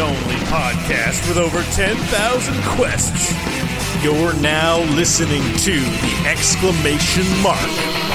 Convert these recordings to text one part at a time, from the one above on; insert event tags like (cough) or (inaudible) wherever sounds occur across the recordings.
only podcast with over 10,000 quests. You're now listening to the exclamation mark.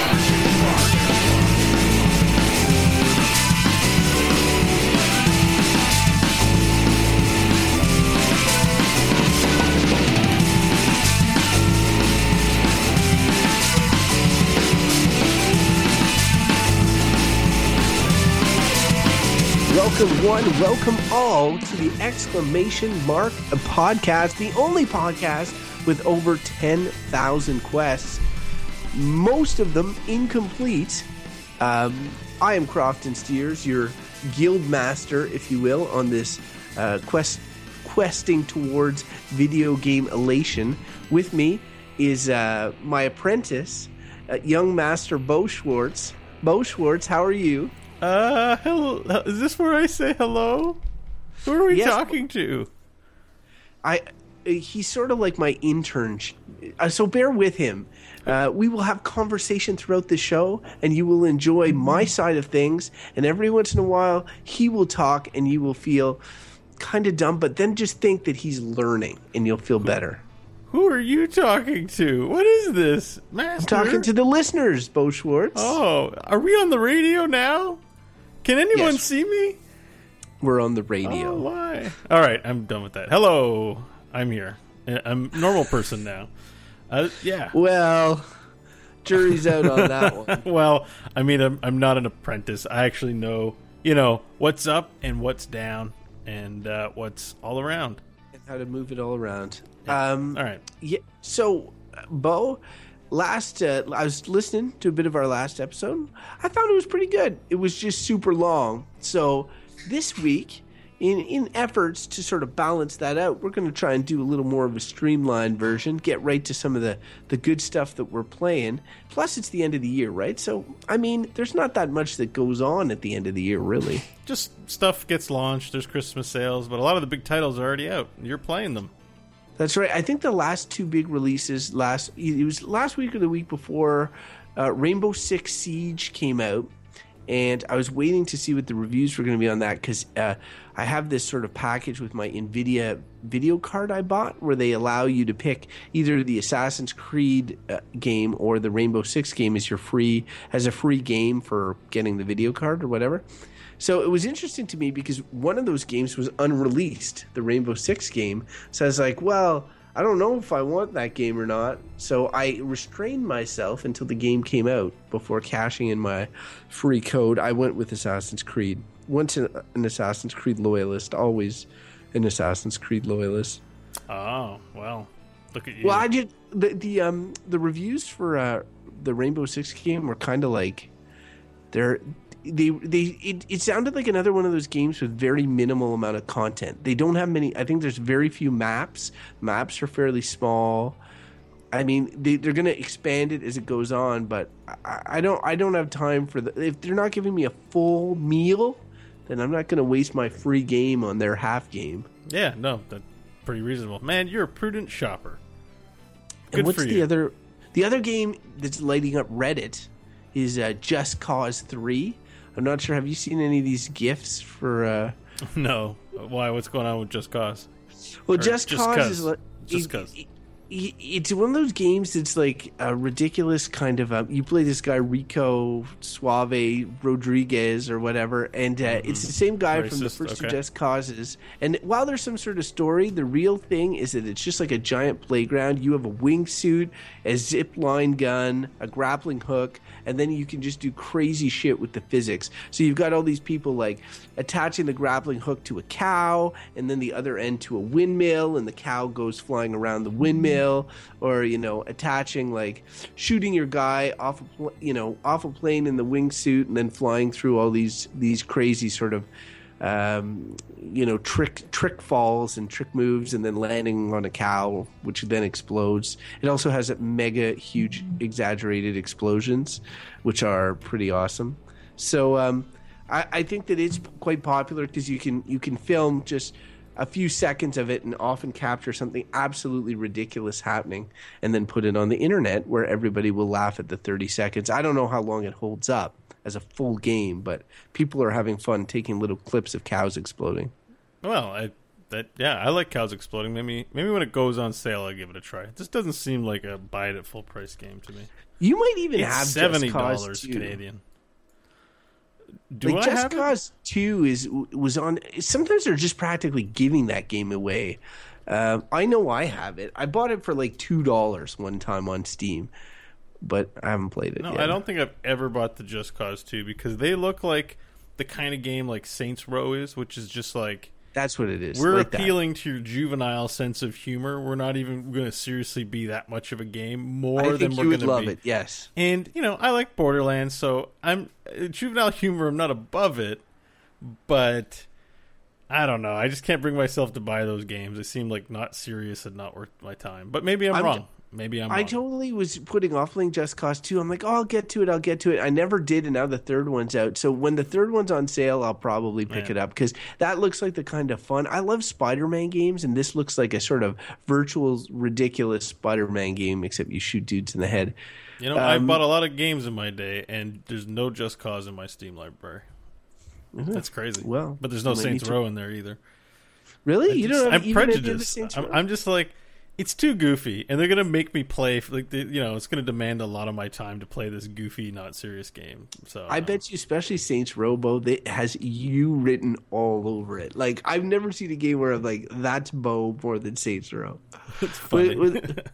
Welcome one, welcome all to the exclamation mark podcast, the only podcast with over 10,000 quests, most of them incomplete. Um, I am Crofton Steers, your guild master, if you will, on this uh, quest questing towards video game elation. With me is uh, my apprentice, uh, young master Bo Schwartz. Bo Schwartz, how are you? Uh, hello. Is this where I say hello? Who are we Yes. talking to? I he's sort of like my intern, uh, so bear with him. Uh, we will have conversation throughout the show, and you will enjoy my side of things. And every once in a while, he will talk, and you will feel kind of dumb, but then just think that he's learning, and you'll feel better. Who are you talking to? What is this, Master? I'm talking to the listeners, Bo Schwartz. Oh, are we on the radio now? Can anyone Yes. see me? We're on the radio. Oh, why? All right, I'm done with that. Hello, I'm here. Uh, I'm a normal person (laughs) now. Uh, yeah. Well, jury's out on that one. (laughs) Well, I mean, I'm, I'm not an apprentice. I actually know, you know, what's up and what's down and uh, what's all around. and how to move it all around. Um, All right. Yeah. So, Bo, last uh, I was listening to a bit of our last episode. I found it was pretty good. It was just super long. So this week, in in efforts to sort of balance that out, we're going to try and do a little more of a streamlined version. Get right to some of the the good stuff that we're playing. Plus, it's the end of the year, right? So, I mean, there's not that much that goes on at the end of the year, really. Just stuff gets launched. There's Christmas sales, but a lot of the big titles are already out. You're playing them. That's right. I think the last two big releases last it was last week or the week before uh, Rainbow Six Siege came out, and I was waiting to see what the reviews were going to be on that because uh, I have this sort of package with my Nvidia video card I bought where they allow you to pick either the Assassin's Creed uh, game or the Rainbow Six game as your free as a free game for getting the video card or whatever. So it was interesting to me because one of those games was unreleased, the Rainbow Six game. So I was like, well, I don't know if I want that game or not. So I restrained myself until the game came out before cashing in my free code. I went with Assassin's Creed. Once an, an Assassin's Creed loyalist, always an Assassin's Creed loyalist. Oh well, look at you. Well, I did the the um the reviews for uh the Rainbow Six game were kind of like they're they they it, it sounded like another one of those games with very minimal amount of content. They don't have many. I think there's very few maps. Maps are fairly small. I mean, they, they're going to expand it as it goes on, but I, I don't I don't have time for the. If they're not giving me a full meal, then I'm not going to waste my free game on their half game. yeah, no, that's pretty reasonable. Man, you're a prudent shopper. Good and what's for the you. other the other game that's lighting up Reddit is uh, Just Cause Three. I'm not sure. Have you seen any of these gifts for? Uh, (laughs) No, why? What's going on with Just Cause? well, Or Just, Cause 'Cause. is like Just 'Cause. it- it- it's one of those games that's like a ridiculous kind of. Um, you play this guy Rico Suave Rodriguez or whatever, and uh, it's the same guy from the Mm-hmm. Racist, first two. Just Causes. And while there's some sort of story, the real thing is that it's just like a giant playground. You have a wingsuit, a zip line gun, a grappling hook, and then you can just do crazy shit with the physics. So you've got all these people like attaching the grappling hook to a cow, and then the other end to a windmill, and the cow goes flying around the windmill, or you know, attaching like shooting your guy off a pl- you know off a plane in the wingsuit, and then flying through all these these crazy sort of um, you know trick trick falls and trick moves and then landing on a cow which then explodes it also has mega huge exaggerated explosions which are pretty awesome so um, I, I think that it's quite popular because you can you can film just a few seconds of it and often capture something absolutely ridiculous happening and then put it on the internet where everybody will laugh at the 30 seconds. I don't know how long it holds up as a full game, but people are having fun taking little clips of cows exploding. Well, I that yeah, I like cows exploding. Maybe maybe when it goes on sale, I'll give it a try. This doesn't seem like a buy it at full price game to me. You might even It's have seventy dollars Canadian. Do like I Just have it? Cause Two is was on. Sometimes they're just practically giving that game away. Um, I know I have it. I bought it for like two dollars one time on Steam, but I haven't played it No, yet. I don't think I've ever bought the Just Cause 2 because they look like the kind of game like Saints Row is, which is just like That's what it is. we're like that. appealing to your juvenile sense of humor. We're not even going to seriously be that much of a game more than we're you would going to love be. it. Yes. And you know, I like Borderlands, so I'm uh, juvenile humor. I'm not above it, but I don't know. I just can't bring myself to buy those games. They seem like not serious and not worth my time. But maybe I'm, I'm- wrong. Maybe I'm I wrong. totally was putting off playing Just Cause 2. I'm like, oh, I'll get to it. I'll get to it. I never did, and now the third one's out. So when the third one's on sale, I'll probably pick Yeah. it up because that looks like the kind of fun. I love Spider Man games, and this looks like a sort of virtual, ridiculous Spider Man game, except you shoot dudes in the head. You know, I Um, bought a lot of games in my day, and there's no Just Cause in my Steam library. That's crazy. Well, but there's no Saints need to- Row in there either. Really? I you just- don't have I'm even any the prejudiced. I'm, I'm just like, it's too goofy, and they're gonna make me play. Like, the, you know, it's gonna demand a lot of my time to play this goofy, not serious game. So I um, bet you, especially Saints Row, Bo, that has you written all over it. Like I've never seen a game where I'm like, that's Bo more than Saints Row. (laughs) it's funny. With- with-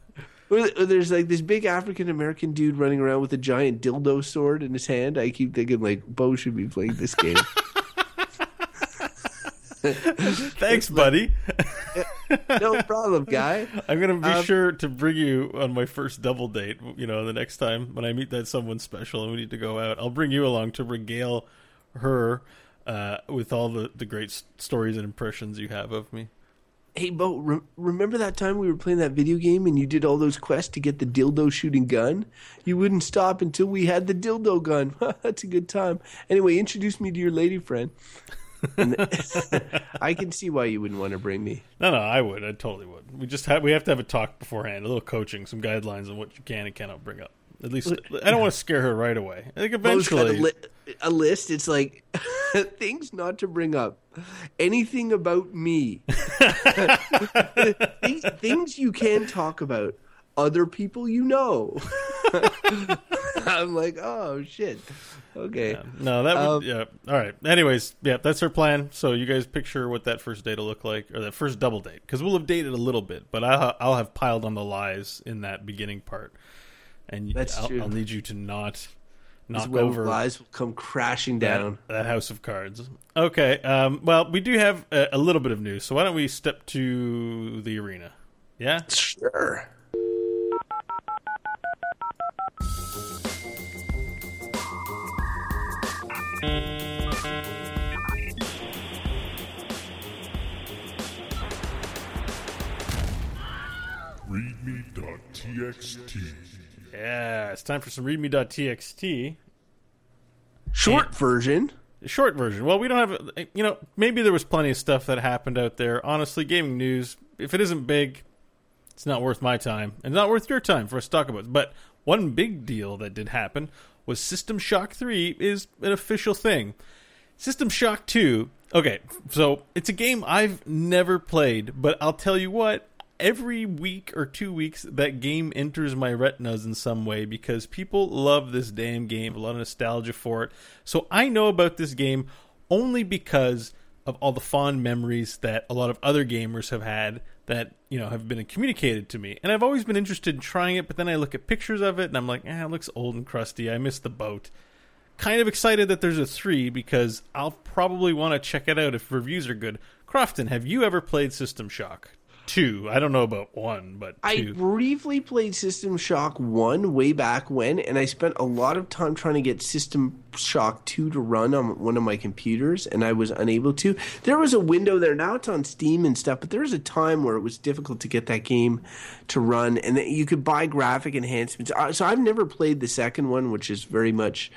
Where where there's like this big African American dude running around with a giant dildo sword in his hand. I keep thinking like Bo should be playing this game. (laughs) Thanks, buddy. (laughs) no problem, guy. I'm gonna be Um, sure to bring you on my first double date. You know, the next time when I meet that someone special and we need to go out, I'll bring you along to regale her uh, with all the the great s- stories and impressions you have of me. Hey, Bo, re- remember that time we were playing that video game and you did all those quests to get the dildo shooting gun? You wouldn't stop until we had the dildo gun. (laughs) That's a good time. Anyway, introduce me to your lady friend. (laughs) (laughs) I can see why you wouldn't want to bring me. No, no, I would. I totally would. We just have we have to have a talk beforehand, a little coaching, some guidelines on what you can and cannot bring up. At least I don't want to scare her right away. I think eventually. a, li- a list. It's like (laughs) things not to bring up. Anything about me. things, things you can talk about. Other people you know. (laughs) I'm like, oh shit. Okay. No, that would Um, yeah. All right. Anyways, yeah, that's our plan. So you guys picture what that first date will look like, or that first double date, because we'll have dated a little bit, but I'll I'll have piled on the lies in that beginning part, and That's I'll, true. I'll need you to not knock over lies will come crashing that, down. that house of cards. Okay. Um. Well, we do have a, a little bit of news, so why don't we step to the arena? Yeah. Sure. readme.txt. Yeah. It's time for some readme.txt. Short version. Short version. Well, we don't have, you know, maybe there was plenty of stuff that happened out there. Honestly, gaming news, if it isn't big, it's not worth my time and not worth your time for us to talk about. But one big deal that did happen was System Shock 3 is an official thing. System Shock 2, okay, so it's a game I've never played, but I'll tell you what, every week or two weeks, that game enters my retinas in some way because people love this damn game, a lot of nostalgia for it. So I know about this game only because of all the fond memories that a lot of other gamers have had that you know have been communicated to me and i've always been interested in trying it but then i look at pictures of it and i'm like eh, it looks old and crusty i missed the boat kind of excited that there's a three because I'll probably want to check it out if reviews are good. Crofton, have you ever played System Shock? Two. I don't know about one, but I briefly played System Shock 1 way back when, and I spent a lot of time trying to get System Shock 2 to run on one of my computers, and I was unable to. There was a window there. Now it's on Steam and stuff, but there was a time where it was difficult to get that game to run, and that you could buy graphic enhancements. So I've never played the second one, which is very much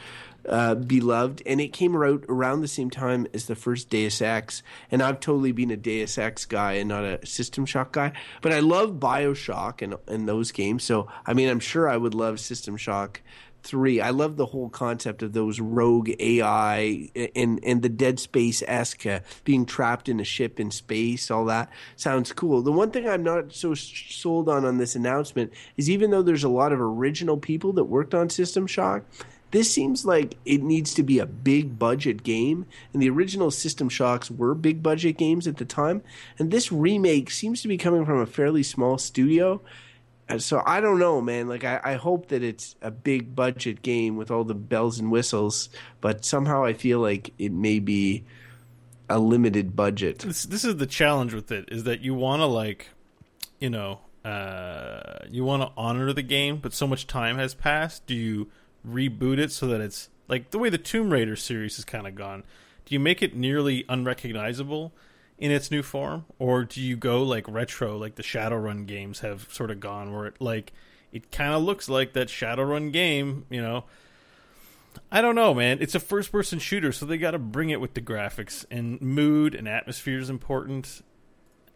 uh, beloved, and it came out around the same time as the first Deus Ex. And I've totally been a Deus Ex guy and not a System Shock guy. But I love Bioshock and and those games. So I mean, I'm sure I would love System Shock three. I love the whole concept of those rogue AI and and the Dead Space esque uh, being trapped in a ship in space. All that sounds cool. The one thing I'm not so sold on on this announcement is even though there's a lot of original people that worked on System Shock. This seems like it needs to be a big budget game, and the original System Shocks were big budget games at the time. And this remake seems to be coming from a fairly small studio so I don't know, man. Like I, I hope that it's a big budget game with all the bells and whistles, but somehow I feel like it may be a limited budget. This, this is the challenge with it is that you want to like, you know, uh, you want to honor the game, but so much time has passed. Do you reboot it so that it's like the way the Tomb Raider series has kind of gone? Do you make it nearly unrecognizable? in its new form, or do you go like retro, like the Shadowrun games have sort of gone, where it like it kind of looks like that Shadowrun game, you know? I don't know, man. It's a first-person shooter, so they got to bring it with the graphics and mood and atmosphere is important.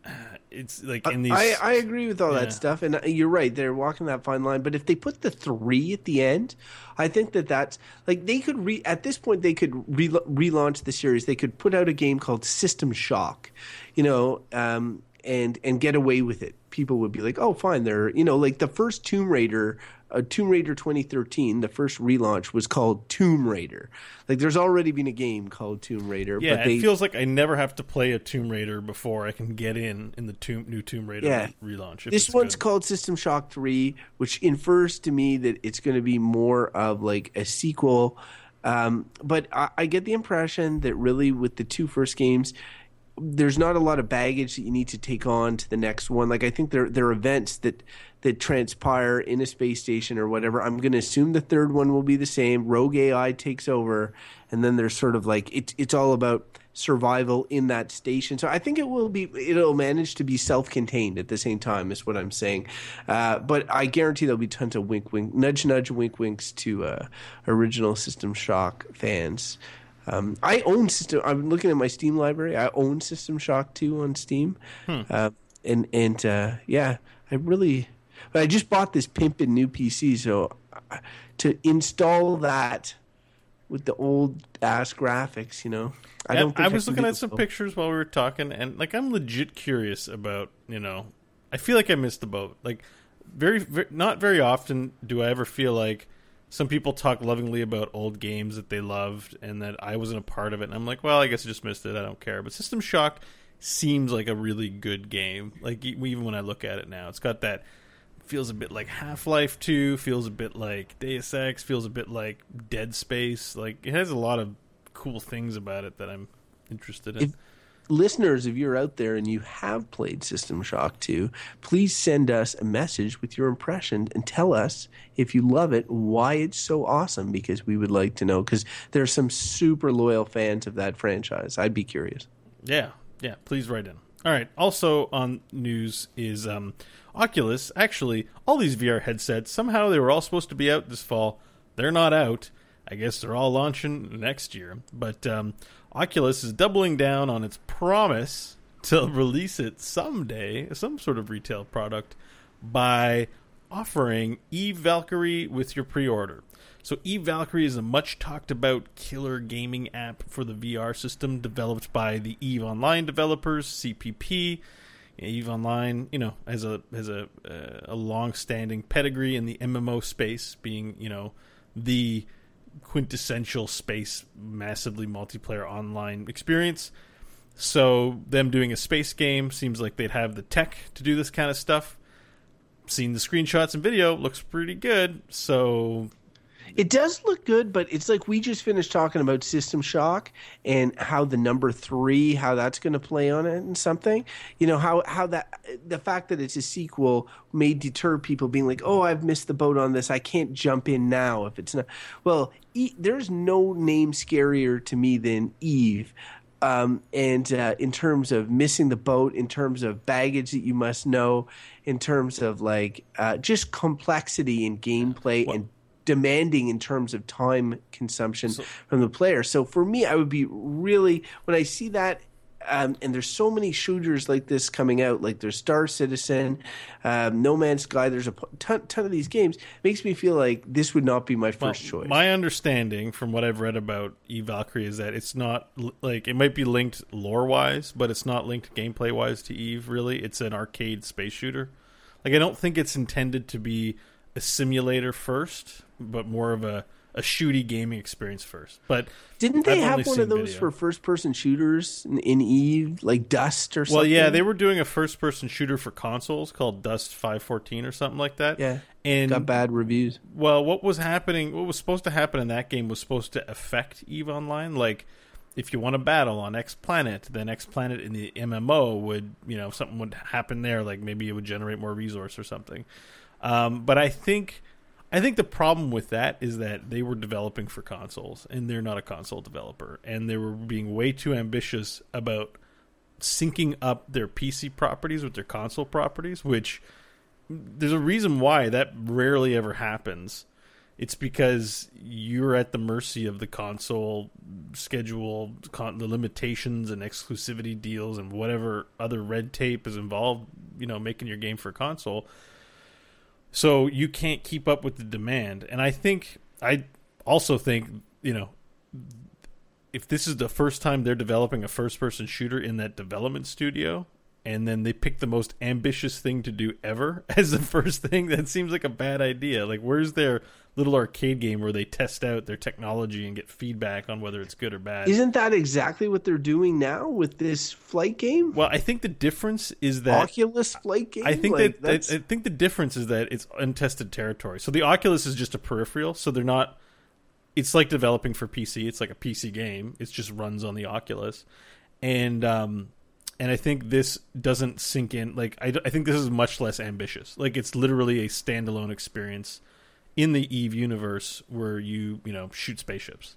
(sighs) it's like in these. I, I agree with all yeah. that stuff, and you're right. They're walking that fine line. But if they put the three at the end, I think that that's like they could re at this point they could re- relaunch the series. They could put out a game called System Shock, you know, um, and and get away with it. People would be like, oh, fine. They're you know like the first Tomb Raider uh, Tomb Raider 2013, the first relaunch was called Tomb Raider. Like, there's already been a game called Tomb Raider. Yeah, but they, it feels like I never have to play a Tomb Raider before I can get in in the tomb, new Tomb Raider yeah. relaunch. This one's good. called System Shock 3, which infers to me that it's going to be more of like a sequel. Um, but I, I get the impression that really with the two first games, there's not a lot of baggage that you need to take on to the next one. Like I think there there are events that that transpire in a space station or whatever. I'm going to assume the third one will be the same. Rogue AI takes over, and then there's sort of like it's it's all about survival in that station. So I think it will be it'll manage to be self-contained at the same time is what I'm saying. Uh, but I guarantee there'll be tons of wink wink nudge nudge wink winks to uh, original System Shock fans. Um, I own System. I'm looking at my Steam library. I own System Shock 2 on Steam, hmm. uh, and and uh, yeah, I really. But I just bought this pimpin' new PC, so uh, to install that with the old ass graphics, you know, I don't. I was I looking at some pictures while we were talking, and like I'm legit curious about, you know, I feel like I missed the boat. Like very, very not very often do I ever feel like some people talk lovingly about old games that they loved and that I wasn't a part of it. And I'm like, well, I guess I just missed it. I don't care. But System Shock seems like a really good game. Like even when I look at it now, it's got that feels a bit like Half Life Two, feels a bit like Deus Ex, feels a bit like Dead Space. Like it has a lot of cool things about it that I'm interested in. If, listeners, if you're out there and you have played System Shock 2, please send us a message with your impression and tell us if you love it, why it's so awesome, because we would like to know. Because there are some super loyal fans of that franchise. I'd be curious. Yeah, yeah, please write in. All right. Also on news is um, Oculus. Actually, all these VR headsets somehow they were all supposed to be out this fall. They're not out. I guess they're all launching next year. But um, Oculus is doubling down on its promise to (laughs) release it someday, some sort of retail product, by offering Eve Valkyrie with your pre order. So, Eve Valkyrie is a much talked about killer gaming app for the VR system developed by the Eve Online developers, CCP. Eve Online, you know, has a has a uh, a long standing pedigree in the MMO space, being you know the quintessential space, massively multiplayer online experience. So them doing a space game seems like they'd have the tech to do this kind of stuff. Seen the screenshots and video, looks pretty good. So it does look good, but it's like we just finished talking about System Shock and how the number three, how that's going to play on it and something. You know how how that the fact that it's a sequel may deter people being like, "Oh, I've missed the boat on this. I can't jump in now if it's not." Well, e- there's no name scarier to me than Eve. Um, and uh, in terms of missing the boat, in terms of baggage that you must know, in terms of like uh, just complexity in gameplay and demanding in terms of time consumption so, from the player. So for me, I would be really when I see that um, and there's so many shooters like this coming out. Like there's Star Citizen, um, No Man's Sky. There's a ton, ton of these games. It Makes me feel like this would not be my first Well, choice. My understanding from what I've read about Eve Valkyrie is that it's not like it might be linked lore wise, but it's not linked gameplay wise to Eve. Really, it's an arcade space shooter. Like I don't think it's intended to be a simulator first, but more of a a shooty gaming experience first. But Didn't they I've have one of those video. for first-person shooters in, in Eve, like Dust or something? Well, yeah, they were doing a first-person shooter for consoles called Dust 514 or something like that. Yeah. and got bad reviews. well, what was happening? What was supposed to happen in that game was supposed to affect Eve Online. Like, if you want to battle on X planet, then X planet in the MMO would, you know, something would happen there. Like maybe it would generate more resource or something. Um, but I think. I think the problem with that is that they were developing for consoles, and they're not a console developer, and they were being way too ambitious about syncing up their PC properties with their console properties, which there's a reason why that rarely ever happens. It's because you're at the mercy of the console schedule, con- the limitations and exclusivity deals, and whatever other red tape is involved. You know, making your game for console, so you can't keep up with the demand. And I think I also think you know if this is the first time they're developing a first person shooter in that development studio and then they pick the most ambitious thing to do ever (laughs) as the first thing that seems like a bad idea like where's their little arcade game where they test out their technology and get feedback on whether it's good or bad Isn't that exactly what they're doing now with this flight game? well i think the difference is that Oculus flight game. I think Like, that I, I think the difference is that it's untested territory. So the Oculus is just a peripheral. So they're not. It's like developing for PC. It's like a PC game. It just runs on the Oculus, and um, and I think this doesn't sink in. Like I, I think this is much less ambitious. Like it's literally a standalone experience in the Eve universe where you you know shoot spaceships.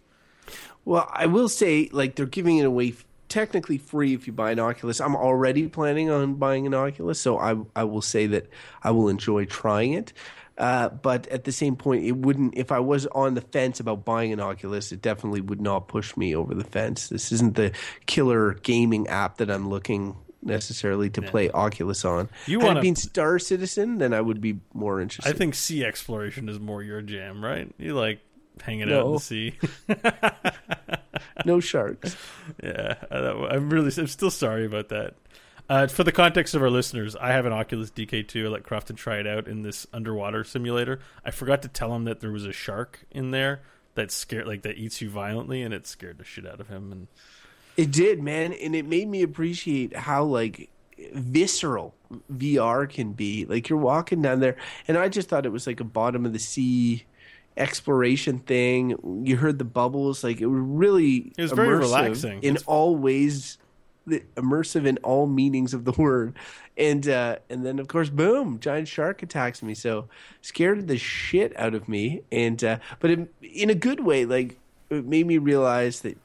Well, I will say, like, they're giving it away technically free if you buy an Oculus. I'm already planning on buying an Oculus, so I I will say that I will enjoy trying it. Uh, but at the same point, it wouldn't. If I was on the fence about buying an Oculus, it definitely would not push me over the fence. This isn't the killer gaming app that I'm looking necessarily to play Oculus on. You wanna- it been Star Citizen, then I would be more interested. I think sea exploration is more your jam, right? You like hanging out in the sea. (laughs) (laughs) no sharks. Yeah, I'm really. I'm still sorry about that. Uh, for the context of our listeners, I have an Oculus DK2. I let Crofton try it out in this underwater simulator. I forgot to tell him that there was a shark in there that scared, like that eats you violently, and it scared the shit out of him. And It did, man, and it made me appreciate how like visceral VR can be. Like you're walking down there, and I just thought it was like a bottom of the sea exploration thing. You heard the bubbles, like it was really It was very relaxing. in It's- all ways. The- Immersive in all meanings of the word, and uh, and then of course, boom! Giant shark attacks me. So scared the shit out of me, and uh, but in, in a good way. Like it made me realize that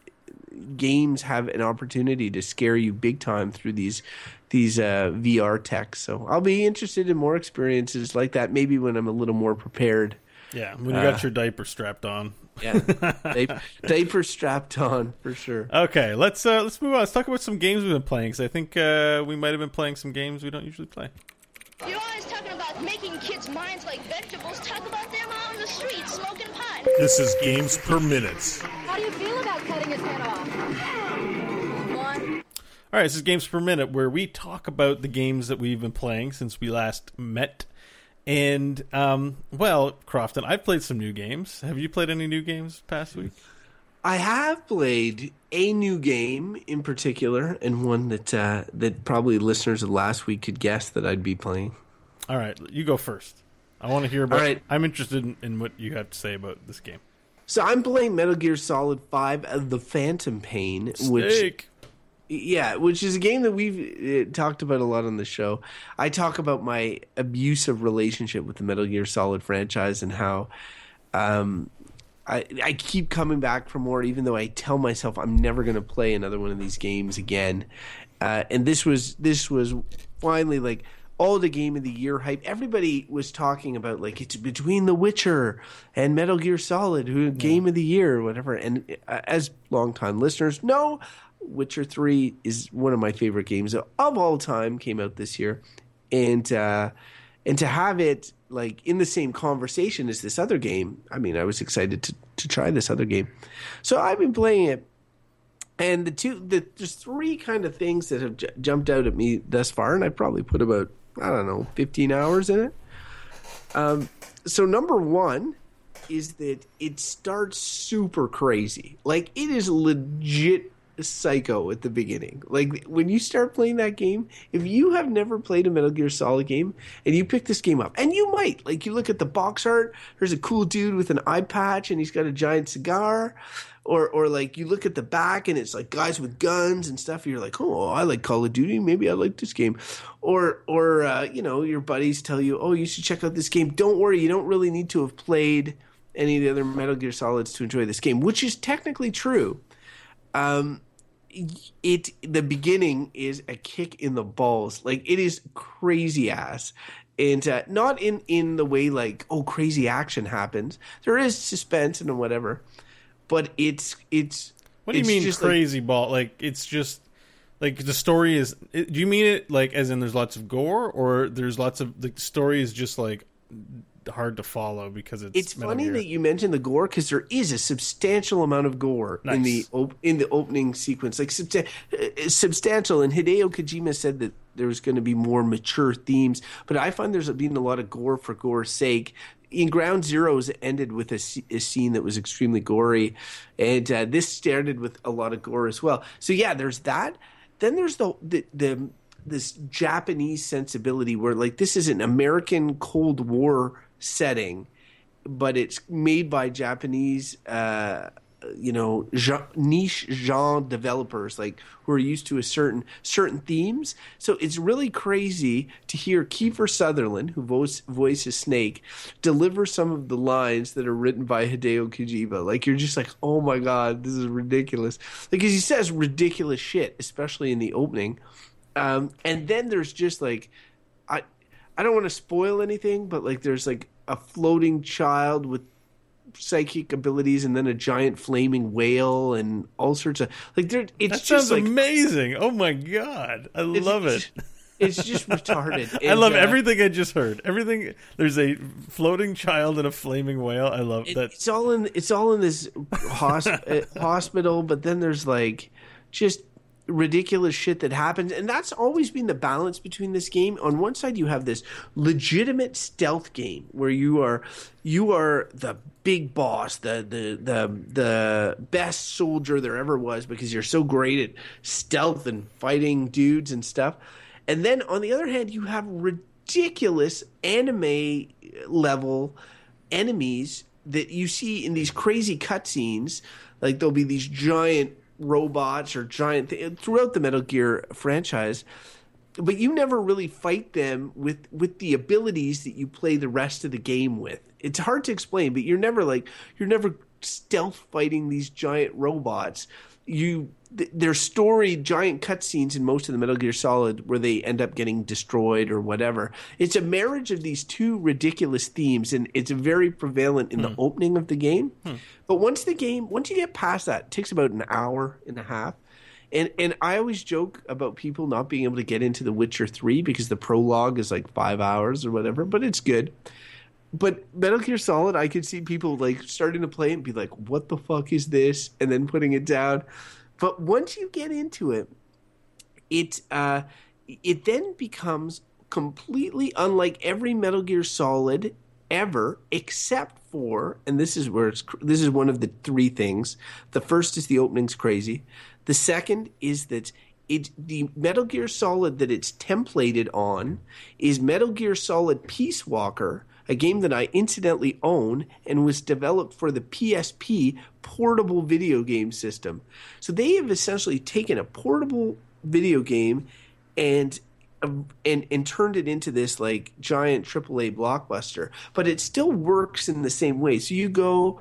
games have an opportunity to scare you big time through these these uh, VR tech. So I'll be interested in more experiences like that. Maybe when I'm a little more prepared. yeah, when you got your diaper strapped on. Yeah, diaper, diaper strapped on for sure. Okay, let's uh, let's move on. Let's talk about some games we've been playing because I think uh, we might have been playing some games we don't usually play. You're always talking about making kids' minds like vegetables. Talk about them out on the street smoking pot. This is Games Per Minute. How do you feel about cutting his head off? One. All right, this is Games Per Minute, where we talk about the games that we've been playing since we last met. And, um, well, Crofton, I've played some new games. Have you played any new games past week? I have played a new game in particular, and one that uh, that probably listeners of last week could guess that I'd be playing. All right, you go first. I want to hear about. All right. I'm interested in, in what you have to say about this game. So I'm playing Metal Gear Solid Five: uh, The Phantom Pain, which. Yeah, which is a game that we've uh, talked about a lot on the show. I talk about my abusive relationship with the Metal Gear Solid franchise and how um, I, I keep coming back for more, even though I tell myself I'm never going to play another one of these games again. Uh, and this was this was finally like all the game of the year hype. Everybody was talking about like it's between The Witcher and Metal Gear Solid, who game of the year or whatever. And uh, as longtime listeners know, Witcher Three is one of my favorite games of all time. Came out this year, and uh, and to have it like in the same conversation as this other game, I mean, I was excited to to try this other game. So I've been playing it and the two, the, there's three kind of things that have j- jumped out at me thus far, and I probably put about I don't know 15 hours in it. Um, so number one is that it starts super crazy, like it is legit psycho at the beginning. Like when you start playing that game, if you have never played a Metal Gear Solid game and you pick this game up, and you might, like you look at the box art, there's a cool dude with an eye patch and he's got a giant cigar or or like you look at the back and it's like guys with guns and stuff. And you're like, oh, I like Call of Duty. Maybe I like this game. Or or uh, you know your buddies tell you, oh, you should check out this game. Don't worry, you don't really need to have played any of the other Metal Gear Solids to enjoy this game, which is technically true. Um, it the beginning is a kick in the balls. Like it is crazy ass. And uh, not in, in the way like oh crazy action happens. There is suspense and whatever, but it's it's. What do you mean just like- crazy ball? Like it's just like the story is. Do you mean it like as in there's lots of gore, or there's lots of the story is just like hard to follow because it's. It's funny that you mentioned the gore because there is a substantial amount of gore in the op- in the opening sequence, like substan- uh, substantial. And Hideo Kojima said that there was going to be more mature themes, but I find there's been a lot of gore for gore's sake. In Ground Zeroes, ended with a, a scene that was extremely gory, and uh, this started with a lot of gore as well. So yeah, there's that. Then there's the the, the this Japanese sensibility where like this is an American Cold War setting, but it's made by Japanese, uh, you know, gen- niche genre developers like who are used to a certain certain themes. So it's really crazy to hear Kiefer Sutherland, who voice, voices Snake, deliver some of the lines that are written by Hideo Kojima. Like you're just like, oh my god, this is ridiculous. Like 'cause he says ridiculous shit, especially in the opening. Um, and then there's just like, I, I don't want to spoil anything, but like there's like a floating child with psychic abilities, and then a giant flaming whale, and all sorts of like there. It's That just sounds like amazing! Oh my god, I love it. It's, just retarded. (laughs) I love uh, everything I just heard. Everything. There's a floating child and a flaming whale. I love it- that. it's all in it's all in this hosp- (laughs) uh, hospital but then there's like just ridiculous shit that happens and that's always been the balance between this game on one side you have this legitimate stealth game where you are you are the big boss the the the the best soldier there ever was because you're so great at stealth and fighting dudes and stuff and then on the other hand you have ridiculous anime level enemies that you see in these crazy cutscenes. Like there'll be these giant robots or giant th- throughout the Metal Gear franchise, but you never really fight them with with the abilities that you play the rest of the game with. It's hard to explain, but you're never like you're never stealth fighting these giant robots. You th- there's storied giant cutscenes in most of the Metal Gear Solid where they end up getting destroyed or whatever. It's a marriage of these two ridiculous themes, and it's very prevalent in the hmm. opening of the game. Hmm. But once the game, once you get past that, it takes about an hour and a half. And and I always joke about people not being able to get into The Witcher 3 because the prologue is like 5 hours or whatever, but it's good. But Metal Gear Solid, I could see people like starting to play and be like, "What the fuck is this?" and then putting it down. But once you get into it, it uh, it then becomes completely unlike every Metal Gear Solid ever, except for, and this is where it's this is one of the three things. The first is the opening's crazy. The second is that it the Metal Gear Solid that it's templated on is Metal Gear Solid Peace Walker, a game that I incidentally own and was developed for the PSP portable video game system. So they have essentially taken a portable video game and um, and and turned it into this like giant AAA blockbuster, but it still works in the same way. So you go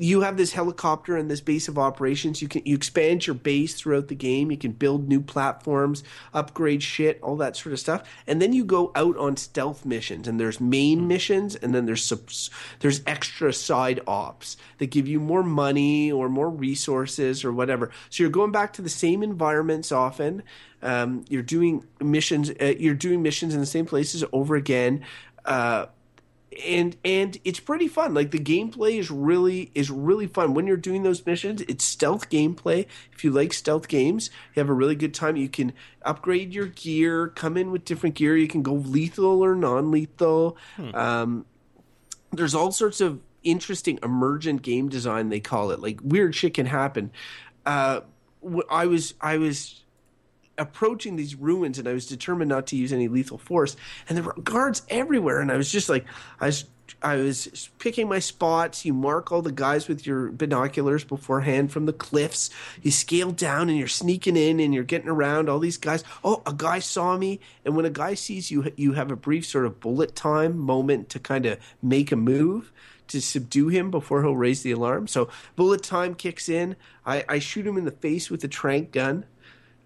you have this helicopter and this base of operations. You can you expand your base throughout the game. You can build new platforms, upgrade shit, all that sort of stuff. And then you go out on stealth missions. And there's main missions, and then there's subs- there's extra side ops that give you more money or more resources or whatever. So you're going back to the same environments often. Um, you're doing missions. Uh, you're doing missions in the same places over again. Uh, and and it's pretty fun. Like the gameplay is really is really fun when you're doing those missions. It's stealth gameplay. If you like stealth games, you have a really good time. You can upgrade your gear, come in with different gear. You can go lethal or non-lethal. Um, there's all sorts of interesting emergent game design. They call it like weird shit can happen. Uh, I was I was approaching these ruins and I was determined not to use any lethal force and there were guards everywhere and I was just like I was I was picking my spots. You mark all the guys with your binoculars beforehand from the cliffs. You scale down and you're sneaking in and you're getting around all these guys. Oh, a guy saw me. And when a guy sees you, you have a brief sort of bullet time moment to kind of make a move to subdue him before he'll raise the alarm. So bullet time kicks in. I, I shoot him in the face with a trank gun.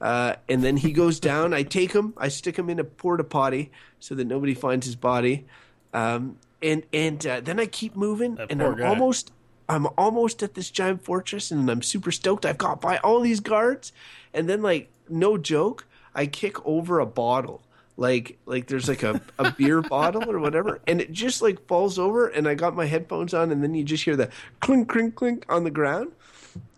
Uh, and then he goes down. I take him. I stick him in a porta potty so that nobody finds his body. Um, and and uh, then I keep moving, That and I'm guy. almost I'm almost at this giant fortress, and I'm super stoked. I've got by all these guards, and then like no joke, I kick over a bottle. Like like there's like a, a beer (laughs) bottle or whatever, and it just like falls over, and I got my headphones on, and then you just hear the clink clink clink on the ground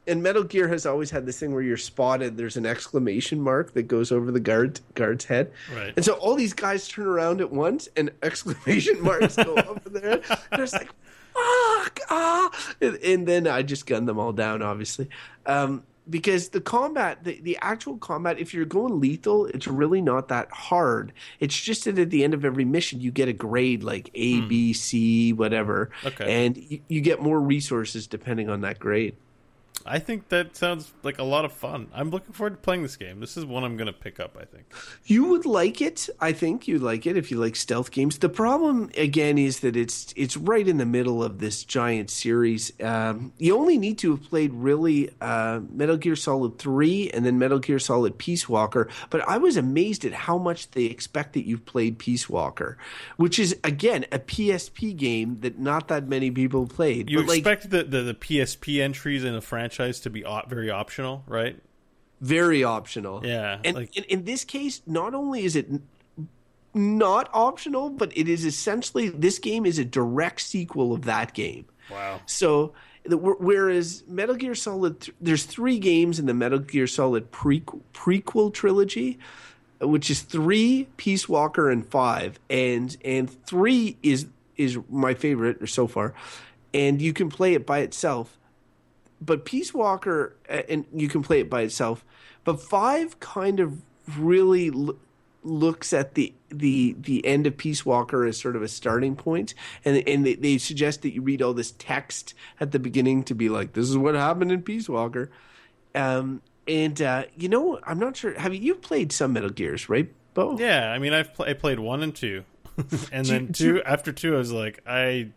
and Metal Gear has always had this thing where you're spotted. There's an exclamation mark that goes over the guard guard's head, Right. and so all these guys turn around at once, and (laughs) exclamation marks go over their head. And it's like, "Fuck!" Ah, and, and then I just gun them all down, obviously, um, because the combat, the, the actual combat, if you're going lethal, it's really not that hard. It's just that at the end of every mission, you get a grade like A, B, C, whatever, Okay. and you, you get more resources depending on that grade. I think that sounds like a lot of fun. I'm looking forward to playing this game. This is one I'm going to pick up. I think. You would like it. I think you'd like it if you like stealth games. The problem again is that it's it's right in the middle of this giant series. Um, you only need to have played really uh, Metal Gear Solid Three and then Metal Gear Solid Peace Walker. But I was amazed at how much they expect that you've played Peace Walker, which is again a PSP game that not that many people played. You but like expect the, the the PSP entries in a franchise to be op- very optional, right? very optional. Yeah, and like- in, in this case, not only is it not optional, but it is essentially this game is a direct sequel of that game. Wow. So, whereas Metal Gear Solid, there's three games in the Metal Gear Solid prequel, prequel trilogy, which is three, Peace Walker, and five, and and three is is my favorite so far, and you can play it by itself. But Peace Walker, and you can play it by itself. But five kind of really l- looks at the the the end of Peace Walker as sort of a starting point, and and they, they suggest that you read all this text at the beginning to be like, this is what happened in Peace Walker. Um, and uh, you know, I'm not sure. Have you you've played some Metal Gears, right, Bo? Yeah, I mean, I've pl- I played one and two, (laughs) and then two. After two, I was like, I,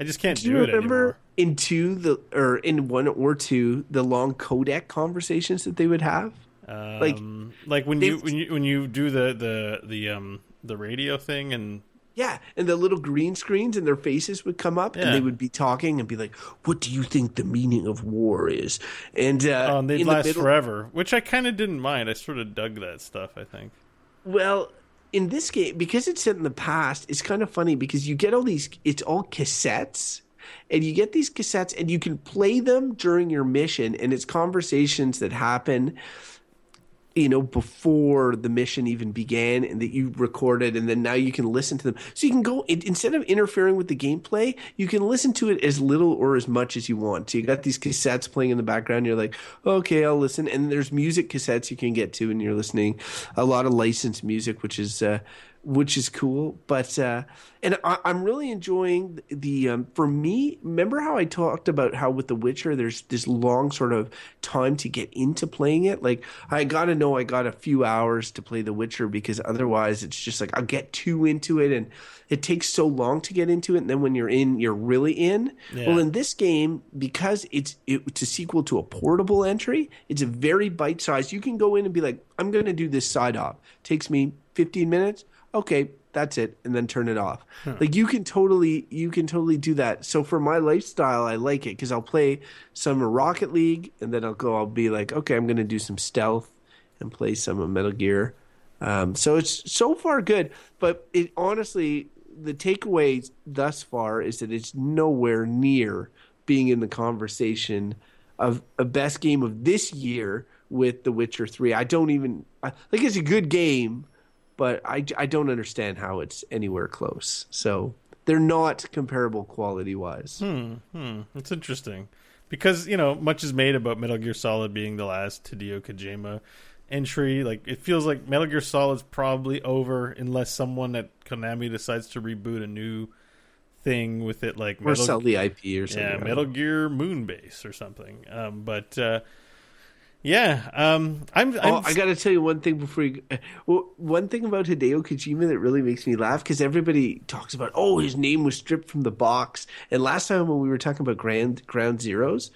I just can't Do do, you it remember anymore. in two the or in one or two the long codec conversations that they would have? like- Um, like when you when you when you do the the the um the radio thing and Yeah, and the little green screens and their faces would come up, and they would be talking and be like, "What do you think the meaning of war is?" And, uh, oh, and they'd in the last middle- forever, which I kind of didn't mind. I sort of dug that stuff. I think. Well, in this game, because it's set in the past, it's kind of funny because you get all these. It's all cassettes. And you get these cassettes, and you can play them during your mission, and it's conversations that happen you know, before the mission even began and that you recorded and then now you can listen to them. So you can go, instead of interfering with the gameplay, you can listen to it as little or as much as you want. So you got these cassettes playing in the background. You're like, okay, I'll listen. And there's music cassettes you can get to and you're listening. A lot of licensed music, which is, uh, which is cool. But uh, and I, I'm really enjoying the. Um, for me, remember how I talked about how with The Witcher, there's this long sort of time to get into playing it. Like I got to know I got a few hours to play The Witcher because otherwise it's just like I'll get too into it and it takes so long to get into it. And then when you're in, you're really in. Yeah. Well, in this game, because it's it's a sequel to a portable entry, it's a very bite sized. You can go in and be like, I'm going to do this side op. Takes me 15 minutes. Okay, that's it, and then turn it off. Like you can totally you can totally do that. So for my lifestyle, I like it because I'll play some Rocket League, and then I'll go. I'll be like, okay, I'm going to do some stealth and play some of Metal Gear. Um, so it's so far good, but it honestly, the takeaway thus far is that it's nowhere near being in the conversation of a best game of this year with The Witcher Three. I don't even I, like it's a good game, but I I don't understand how it's anywhere close. So they're not comparable quality wise. Hmm, hmm. it's interesting because you know much is made about Metal Gear Solid being the last Hideo Kojima entry. Like it feels like Metal Gear Solid's probably over unless someone at Konami decides to reboot a new thing with it, like Or Metal, sell the IP or something. yeah. Metal Gear Moonbase or something. Um, but uh, yeah, um, I'm. I'm Oh, I got to tell you one thing before you. (laughs) Well, one thing about Hideo Kojima that really makes me laugh because everybody talks about, oh, his name was stripped from the box. And last time when we were talking about Grand Ground Zeroes,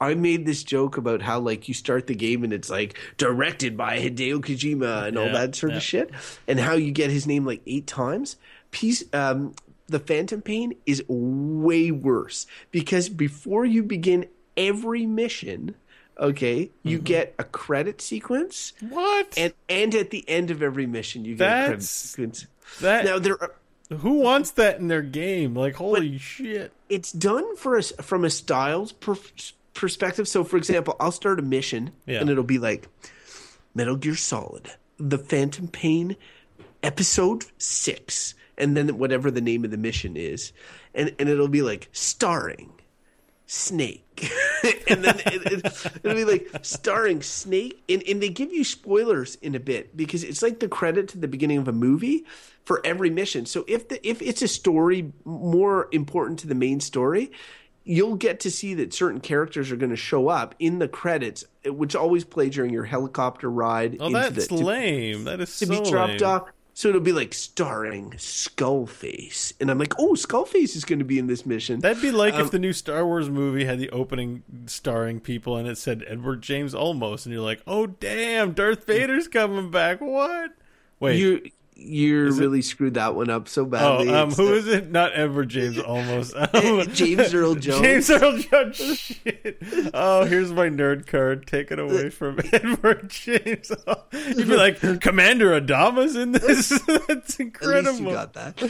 I made this joke about how like you start the game and it's like directed by Hideo Kojima and all that sort yeah. of shit, and how you get his name like eight times. Piece, um, the Phantom Pain is way worse because before you begin every mission. Okay, you Mm-hmm. get a credit sequence, what and and at the end of every mission you get a credit sequence. that? Now there are, who wants that in their game? Like holy shit! it's done for us from a styles per, perspective. So for example, I'll start a mission Yeah. and it'll be like Metal Gear Solid, The Phantom Pain, episode 6, and then whatever the name of the mission is. And and it'll be like starring Snake. (laughs) and then it, it, it'll be like starring Snake. And, and they give you spoilers in a bit because it's like the credit to the beginning of a movie for every mission. So if the if it's a story more important to the main story, you'll get to see that certain characters are going to show up in the credits, which always play during your helicopter ride. Oh, into that's the, to- lame. That is to so be dropped lame. off. So it'll be like starring Skullface, and I'm like, oh, Skullface is going to be in this mission. That'd be like Um, if the new Star Wars movie had the opening starring people and it said Edward James Olmos, and you're like, oh damn, Darth Vader's coming back. What? Wait, you you Is it- really screwed that one up so oh, badly. um, It's who is it? Not Edward James (laughs) Olmos. Um, (laughs) James Earl (laughs) Jones. James Earl Jones. Shit. Oh, here's my nerd card. Take it away from Edward James. You'd be like, Commander Adama's in this. That's At least incredible. you got that.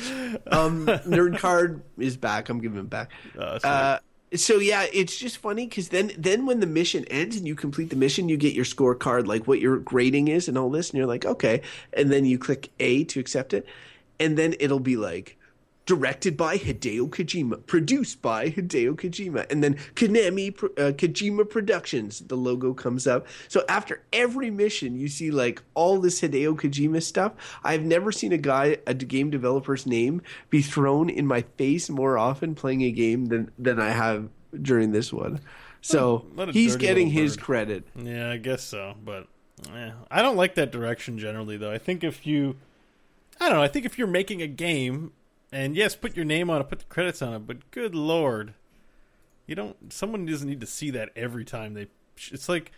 Um, nerd card is back. I'm giving it back. Oh. Uh, so yeah, it's just funny because then then when the mission ends and you complete the mission, you get your scorecard, like what your grading is and all this, and you're like, okay, and then you click A to accept it, and then it'll be like. Directed by Hideo Kojima, produced by Hideo Kojima, and then Konami uh, Kojima Productions. The logo comes up. So after every mission, you see like all this Hideo Kojima stuff. I've never seen a guy, a game developer's name, be thrown in my face more often playing a game than than I have during this one. So he's getting his credit. Yeah, I guess so, but eh, I don't like that direction generally. Though I think if you, I don't know, I think if you're making a game, and yes, put your name on it, put the credits on it, but good lord, you don't. Someone doesn't need to see that every time they. It's like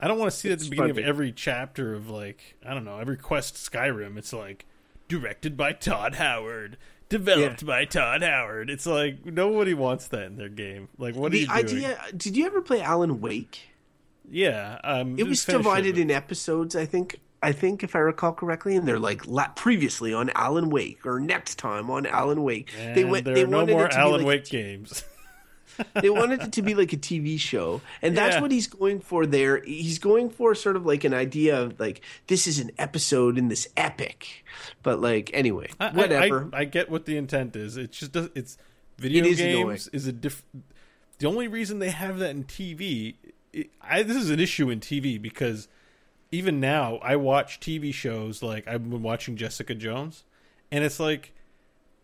I don't want to see that at the beginning of every chapter of like I don't know every quest Skyrim. It's like directed by Todd Howard. Developed by Todd Howard. It's like nobody wants that in their game. Like, what the are you doing? idea. Did you ever play Alan Wake? yeah, um, It was divided but- in episodes, I think. I think if I recall correctly, and they're like la- previously on Alan Wake or next time on Alan Wake. they went. there they are no more it Alan like Wake t- games. (laughs) they wanted it to be like a TV show, and that's Yeah. what he's going for. There, he's going for sort of like an idea of like this is an episode in this epic, but like anyway, I- I- whatever. I, I, get what the intent is. It's just does- it's video It is games annoying. is a diff. The only reason they have that in TV, it, I, this is an issue in TV because even now I watch TV shows like I've been watching Jessica Jones, and it's like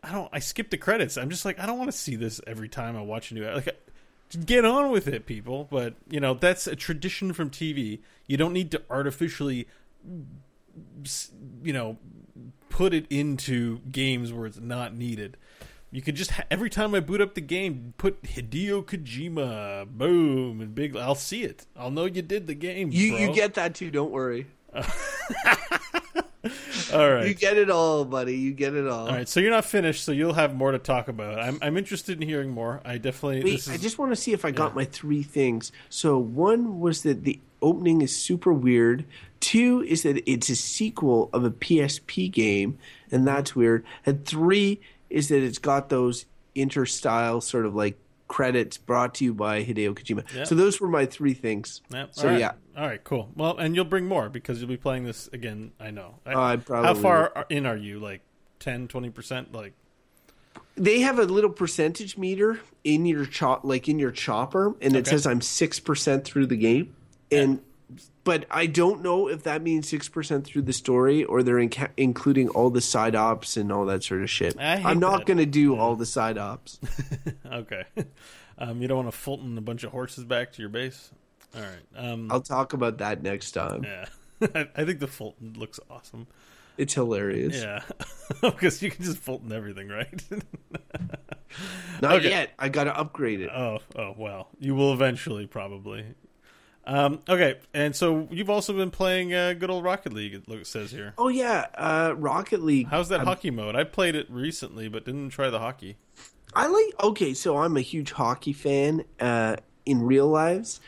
I don't. I skip the credits. I'm just like I don't want to see this every time I watch a new. Like, get on with it, people. But you know that's a tradition from TV. You don't need to artificially, you know, put it into games where it's not needed. You could just ha- every time I boot up the game, put Hideo Kojima, boom, and big. I'll see it. I'll know you did the game. You bro. you get that too. Don't worry. (laughs) all right. You get it all, buddy. You get it all. All right, so you're not finished, so you'll have more to talk about. I'm I'm interested in hearing more. I definitely. Wait, this is, I just want to see if I got my three things. So one was that the opening is super weird. Two is that it's a sequel of a PSP game, and that's weird. And three is that it's got those interstyle sort of like credits brought to you by Hideo Kojima. Yeah. So those were my three things. Yeah, So all right. yeah, All right, cool. Well, and you'll bring more because you'll be playing this again. I know. I, I how far are- in are you? Like 10, 20 percent? Like they have a little percentage meter in your chop, like in your chopper, and it says I'm six percent through the game, and but I don't know if that means six percent through the story or they're inca- including all the side ops and all that sort of shit. I'm not going to do all the side ops. (laughs) okay, (laughs) um, you don't want to Fulton a bunch of horses back to your base. All right. Um, I'll talk about that next time. yeah, (laughs) I, I think the Fulton looks awesome. It's hilarious. Yeah, because you can just Fulton everything, right? Not Okay. yet. I got to upgrade it. Oh, oh well. You will eventually, probably. Um, okay, and so you've also been playing uh, good old Rocket League. It looks says here. Oh yeah, uh, Rocket League. How's that hockey mode? I played it recently, but didn't try the hockey. I like. Okay, so I'm a huge hockey fan uh, in real lives,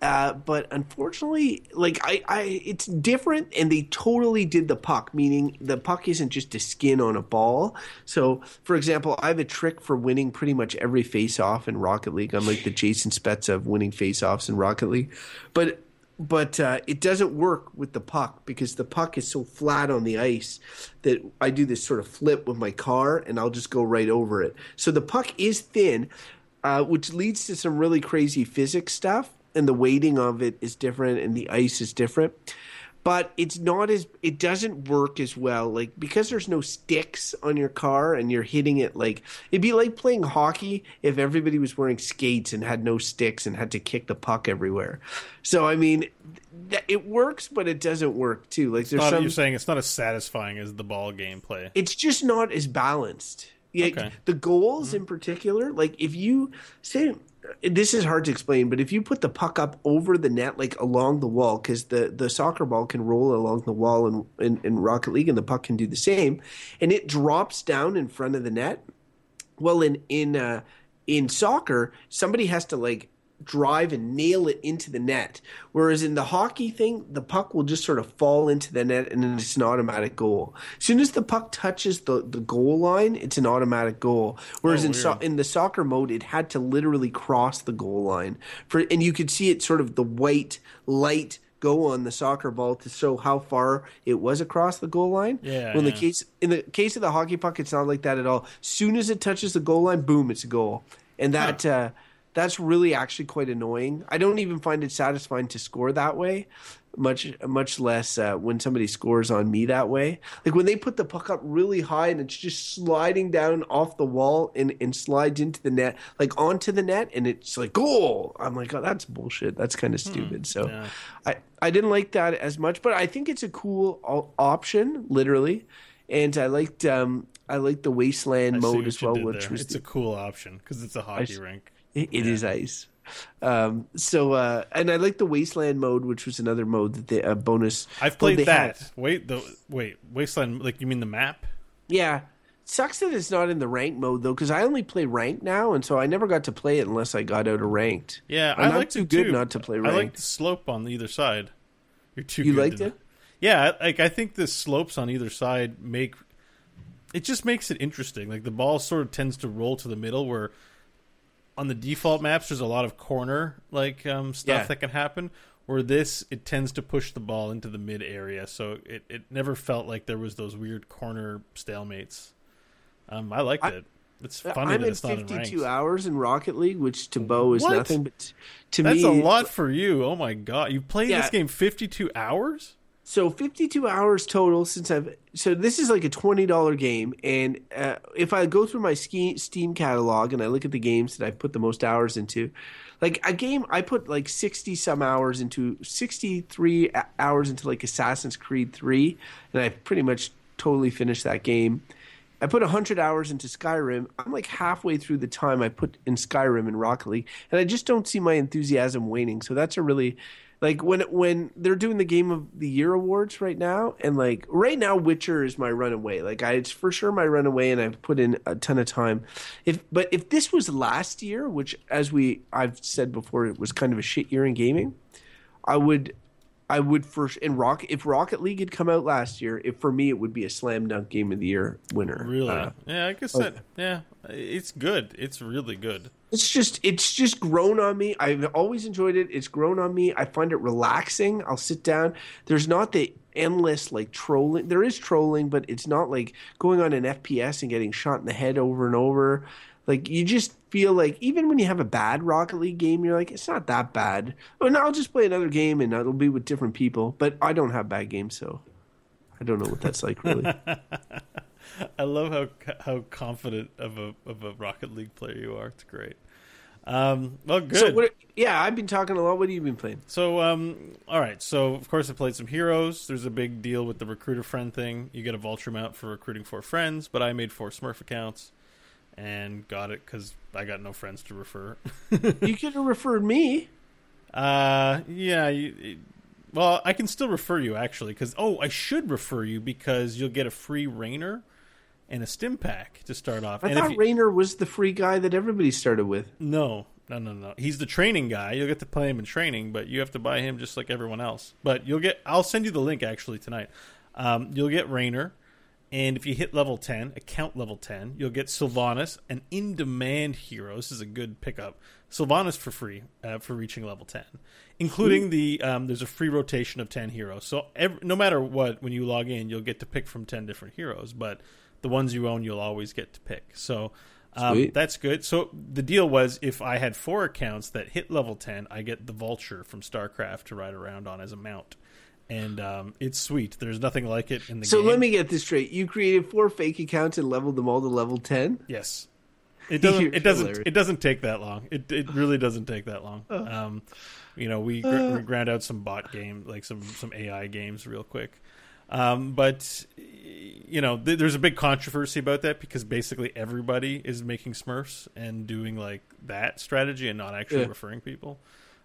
uh, but unfortunately, like I, I, it's different, and they totally did the puck. Meaning, the puck isn't just a skin on a ball. So, for example, I have a trick for winning pretty much every face-off in Rocket League. I'm like the Jason Spezza of winning face-offs in Rocket League, but but uh, it doesn't work with the puck because the puck is so flat on the ice that I do this sort of flip with my car and I'll just go right over it. So the puck is thin, uh, which leads to some really crazy physics stuff, and the weighting of it is different and the ice is different. But it's not as it doesn't work as well, like because there's no sticks on your car and you're hitting it like it'd be like playing hockey if everybody was wearing skates and had no sticks and had to kick the puck everywhere. So I mean, th- it works, but it doesn't work too. Like there's Not, some you're saying it's not as satisfying as the ball gameplay. it's just not as balanced. Yeah, Okay. the goals in particular, like if you say this is hard to explain, but if you put the puck up over the net, like along the wall, because the, the soccer ball can roll along the wall in, in, in Rocket League, and the puck can do the same, and it drops down in front of the net. Well, in in uh, in soccer, somebody has to like drive and nail it into the net. Whereas in the hockey thing, the puck will just sort of fall into the net and then it's an automatic goal. As soon as the puck touches the, the goal line, it's an automatic goal. Whereas Oh, in so- in the soccer mode, it had to literally cross the goal line for, and you could see it sort of the white light go on the soccer ball to show how far it was across the goal line. Yeah, When the yeah. case in the case of the hockey puck, it's not like that at all. As soon as it touches the goal line, boom, it's a goal, and that uh, that's really actually quite annoying. I don't even find it satisfying to score that way. Much much less uh, when somebody scores on me that way. Like when they put the puck up really high and it's just sliding down off the wall and, and slides into the net, like onto the net, and it's like goal. I'm like, oh, that's bullshit. That's kind of stupid. So Hmm. yeah. I I didn't like that as much, but I think it's a cool option, literally. And I liked um I liked the wasteland I mode as well, which there. was it's the- a cool option because it's a hockey s- rink. It, it is ice. Um, so uh, and I like the wasteland mode, which was another mode that they a bonus. I've played that. had. Wait, the wait, Wasteland. Like you mean the map? Yeah, sucks that it's not in the rank mode though, because I only play ranked now, and so I never got to play it unless I got out of ranked. Yeah, And I I'm liked too good too. not to play I like the slope on either side. You're too. You good liked it? Yeah, like I think the slopes on either side make it just makes it interesting. Like the ball sort of tends to roll to the middle, where on the default maps there's a lot of corner like um, stuff Yeah. that can happen. Where this it tends to push the ball into the mid area, so it, it never felt like there was those weird corner stalemates. Um, I liked I- it. It's funny I'm that at it's not in 52 ranks. hours in Rocket League, which to Bo is What? nothing, but to That's me, a lot for you. Oh my god, you played Yeah. this game 52 hours? So 52 hours total since I've. So this is like a $20 game. And uh, if I go through my Steam catalog and I look at the games that I've put the most hours into, like a game, I put like 60 some hours into, 63 hours into like Assassin's Creed 3. And I've pretty much totally finished that game. I put 100 hours into Skyrim. I'm like halfway through the time I put in Skyrim and Rocket League, and I just don't see my enthusiasm waning. So that's a really like when when they're doing the game of the year awards right now and like right now Witcher is my runaway. Like I it's for sure my runaway and I've put in a ton of time. If but if this was last year, which as we I've said before it was kind of a shit year in gaming, I would I would first in Rock if Rocket League had come out last year, if for me it would be a slam dunk game of the year winner. Really? Uh, yeah, I guess that. Yeah, it's good. It's really good. It's just it's just grown on me. I've always enjoyed it. It's grown on me. I find it relaxing. I'll sit down. There's not the endless like trolling. There is trolling, but it's not like going on an FPS and getting shot in the head over and over. Like you just feel like even when you have a bad Rocket League game, you're like it's not that bad. Oh, no, I'll just play another game and it'll be with different people. But I don't have bad games, so I don't know what that's like really. (laughs) I love how how confident of a of a Rocket League player you are. It's great. Um, well, good. so what, yeah, I've been talking a lot. What have you been playing? So, um, all right. So, of course, I played some heroes. There's a big deal with the recruiter friend thing. You get a vulture mount for recruiting four friends, but I made four Smurf accounts and got it because I got no friends to refer. (laughs) you could have referred me. uh, yeah. You, well, I can still refer you actually because oh, I should refer you because you'll get a free Raynor and a stim pack to start off. I and thought you- Raynor was the free guy that everybody started with. No, no, no, no. He's the training guy. You'll get to play him in training, but you have to buy him just like everyone else. But you'll get. I'll send you the link actually tonight. Um, you'll get Raynor, and if you hit level ten, account level ten, you'll get Sylvanas, an in-demand hero. This is a good pickup. Sylvanas for free uh, for reaching level ten, including the. Um, there's a free rotation of ten heroes. So ev no matter what, when you log in, you'll get to pick from ten different heroes. But the ones you own, you'll always get to pick. So. Um, that's good. So the deal was if I had four accounts that hit level 10, I get the vulture from StarCraft to ride around on as a mount. And um, it's sweet. There's nothing like it in the So game. So let me get this straight. You created four fake accounts and leveled them all to level 10? Yes. (laughs) It doesn't. It doesn't. It doesn't take that long. It it really doesn't take that long. Um, you know, we, gr- we ground out some bot game, like some some AI games, real quick. Um, but you know, th- there's a big controversy about that because basically everybody is making Smurfs and doing like that strategy and not actually Yeah. referring people.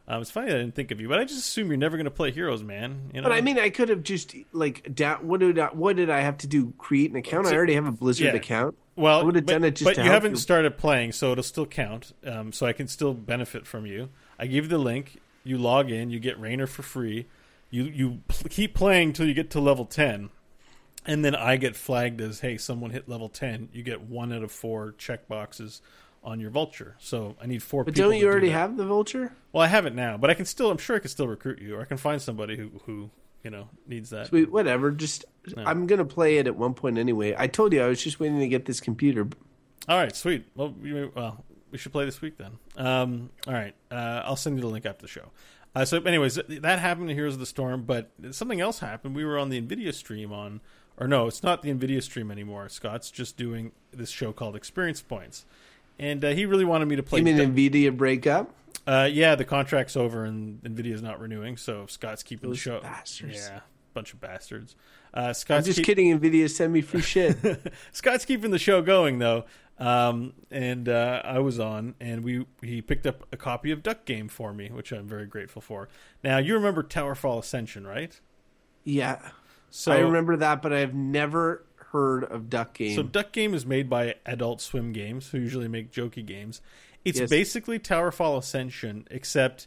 Um, it's funny I didn't think of you, but I just assume you're never going to play heroes, man. You know, But I mean, I could have just, like, da- what, did I, what did I have to do? Create an account? I already have a Blizzard yeah. account. Well, I would have done it just but to you haven't you. started playing, so it'll still count. Um, so I can still benefit from you. I give you the link. You log in. You get Raynor for free. You you pl- keep playing till you get to level ten, and then I get flagged as hey, someone hit level ten. You get one out of four check boxes on your vulture. So I need four. But don't you already that. have the vulture? Well, I have it now, but I can still. I'm sure I can still recruit you, or I can find somebody who who you know needs that. Sweet, whatever. Just, I'm going to play it at one point anyway. I told you I was just waiting to get this computer. All right, sweet. Well, you, well, we should play this week then. Um, all right, uh, I'll send you the link after the show. Uh, so, anyways, that happened in Heroes of the Storm, but something else happened. We were on the Nvidia stream on, or no, it's not the Nvidia stream anymore. Scott's just doing this show called Experience Points, and uh, he really wanted me to play. You mean NVIDIA breakup? uh, yeah, the contract's over and Nvidia's not renewing, so Scott's keeping Those the show. bastards. Yeah, bunch of bastards. Uh, I'm Scott's just keep- kidding. NVIDIA send me free shit. (laughs) Scott's keeping the show going though, um, and uh, I was on, and we he picked up a copy of Duck Game for me, which I'm very grateful for. Now you remember Towerfall Ascension, right? yeah. So I remember that, but I've never heard of Duck Game. So Duck Game is made by Adult Swim Games, who usually make jokey games. It's Yes. basically Towerfall Ascension, except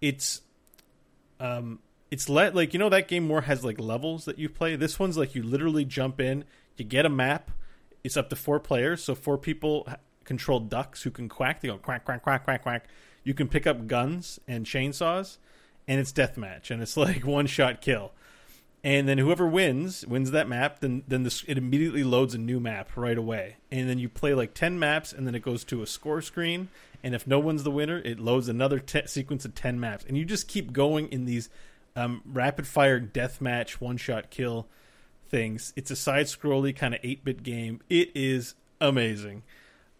it's um it's let like you know that game more has like levels that you play. This one's like you literally jump in, you get a map. It's up to four players, so four people control ducks who can quack. They go quack quack quack quack quack. You can pick up guns and chainsaws, and it's deathmatch, and it's (laughs) like one shot kill. And then whoever wins wins that map then then this it immediately loads a new map right away. And then you play like 10 maps and then it goes to a score screen. And if no one's the winner it loads another te- sequence of 10 maps. And you just keep going in these um, rapid fire deathmatch one shot kill things. It's a side scrolly kind of eight bit game. It is amazing.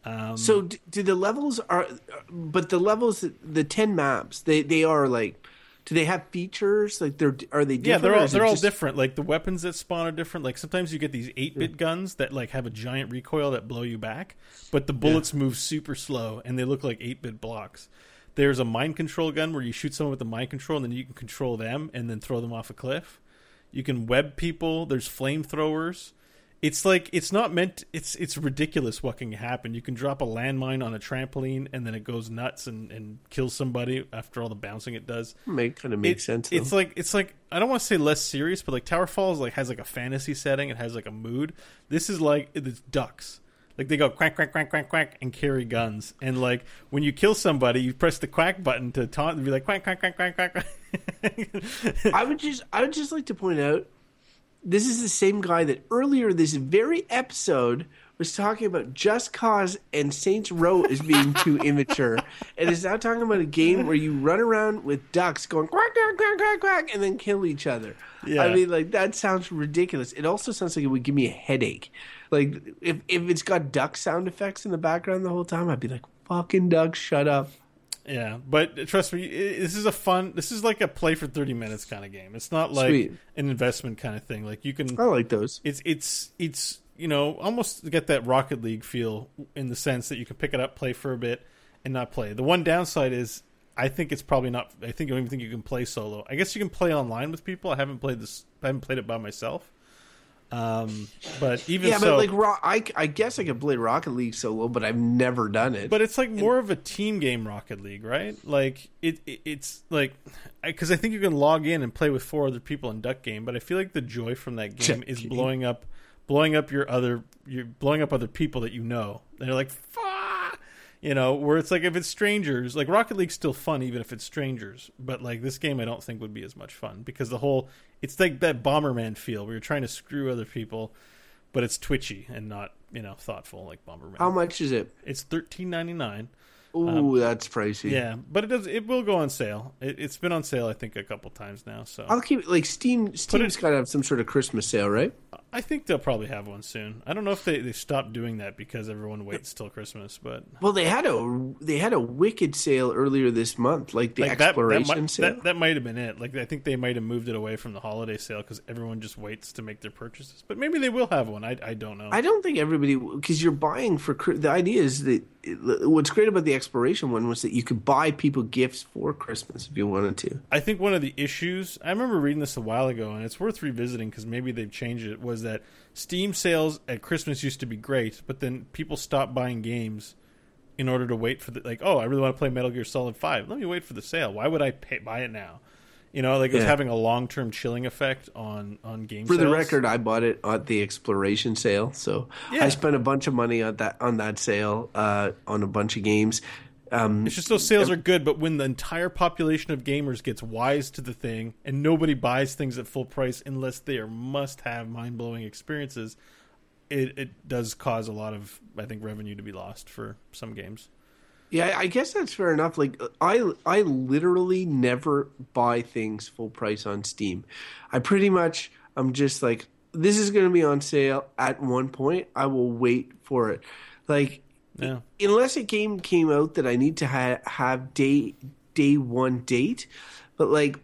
Um, So d- do the levels are, but the levels, the ten maps, they they are like, do they have features? Like they're are they? Different yeah, they're all they're all just- different. Like the weapons that spawn are different. Like sometimes you get these eight bit guns that like have a giant recoil that blow you back, but the bullets move super slow and they look like eight bit blocks. There's a mind control gun where you shoot someone with the mind control and then you can control them and then throw them off a cliff. You can web people. There's flamethrowers. It's like it's not meant. It's it's ridiculous what can happen. You can drop a landmine on a trampoline and then it goes nuts and, and kills somebody after all the bouncing it does Make kind of makes it- sense. It's like it's like I don't want to say less serious, but like Towerfall's like has like a fantasy setting. It has like a mood. This is like it's ducks. Like they go quack quack quack quack quack and carry guns. And like when you kill somebody, you press the quack button to taunt and be like quack quack quack quack quack. quack. I would just I would just like to point out this is the same guy that earlier this very episode was talking about Just Cause and Saints Row as being too immature, and is now talking about a game where you run around with ducks going quack quack quack quack quack and then kill each other. Yeah. I mean, like that sounds ridiculous. It also sounds like it would give me a headache. Like if if it's got duck sound effects in the background the whole time, I'd be like, "Fucking duck, shut up." yeah, but trust me, this is a fun. This is like a play for thirty minutes kind of game. It's not like Sweet. an investment kind of thing. Like you can I like those. it's it's it's you know almost get that Rocket League feel in the sense that you can pick it up, play for a bit, and not play. The one downside is I think it's probably not. I think I don't even think you can play solo. I guess you can play online with people. I haven't played this. I haven't played it by myself. Um, but even Yeah, so, but like I, I guess I could play Rocket League solo, but I've never done it. But it's like more of a team game, Rocket League, right? Like it, it it's like because I think you can log in and play with four other people in Duck Game, but I feel like the joy from that game is blowing up, blowing up your other, you're blowing up other people that you know. And they're like, "Fuck," you know, where it's like if it's strangers, like Rocket League's still fun even if it's strangers, but like this game, I don't think would be as much fun because the whole, it's like that Bomberman feel where you're trying to screw other people. But it's twitchy and not, you know, thoughtful like Bomberman. How much is it? It's thirteen ninety nine. Ooh, that's pricey. Um, Yeah, but it does. It will go on sale. It, it's been on sale, I think, a couple times now. So I'll keep it like Steam. Steam's got to have some sort of Christmas sale, right? I think they'll probably have one soon. I don't know if they, they stopped doing that because everyone waits till Christmas, but Well, they had a they had a wicked sale earlier this month, like the like that, that, exploration might, sale. that that might have been it. Like I think they might have moved it away from the holiday sale because everyone just waits to make their purchases. But maybe they will have one. I I don't know. I don't think everybody because you're buying for the idea is that what's great about the exploration one was that you could buy people gifts for Christmas if you wanted to. I think one of the issues I remember reading this a while ago, and it's worth revisiting because maybe they've changed it. Was that Steam sales at Christmas used to be great, but then people stopped buying games in order to wait for the like. Oh, I really want to play Metal Gear Solid Five. Let me wait for the sale. Why would I pay, buy it now? You know, like it was Yeah. having a long term chilling effect on on game. For the record, I bought it at the exploration sale, so Yeah. I spent a bunch of money on that on that sale uh, on a bunch of games. Um, It's just those sales are good, but when the entire population of gamers gets wise to the thing and nobody buys things at full price unless they are must have mind blowing experiences, it, it does cause a lot of I think revenue to be lost for some games. Yeah, I guess that's fair enough. Like I I literally never buy things full price on Steam. I pretty much I'm just like this is going to be on sale at one point. I will wait for it. Like Yeah. unless a game came out that I need to ha- have day day one date, but like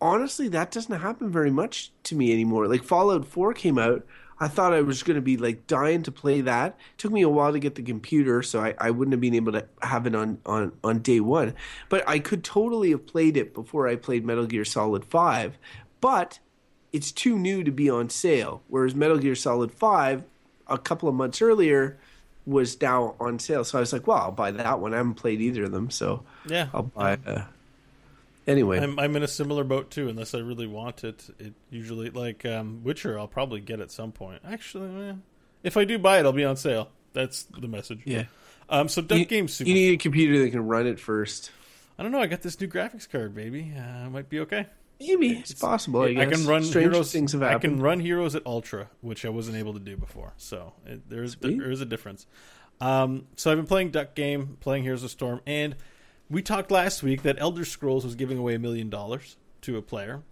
honestly, that doesn't happen very much to me anymore. Like Fallout Four came out, I thought I was going to be like dying to play that. took me a while to get the computer, so I, I wouldn't have been able to have it on, on on day one. But I could totally have played it before I played Metal Gear Solid Five, but it's too new to be on sale. Whereas Metal Gear Solid Five, a couple of months earlier, was now on sale. So I was like, well, I'll buy that one. I haven't played either of them, so Yeah. I'll buy. Uh, anyway, I'm I'm in a similar boat too. Unless I really want it, it usually like um, Witcher. I'll probably get at some point. Actually, eh, if I do buy it, I'll be on sale. That's the message. yeah. Um. So Duck You, Game's super. you need a computer that can run it first. I don't know. I got this new graphics card, baby. Uh, might be okay. Maybe it's, possible. I, I can run Strange heroes. things have I can run heroes at ultra, which I wasn't able to do before. So it, there's Sweet. there is a difference. Um, so I've been playing Duck Game, playing Heroes of Storm, and we talked last week that Elder Scrolls was giving away a million dollars to a player.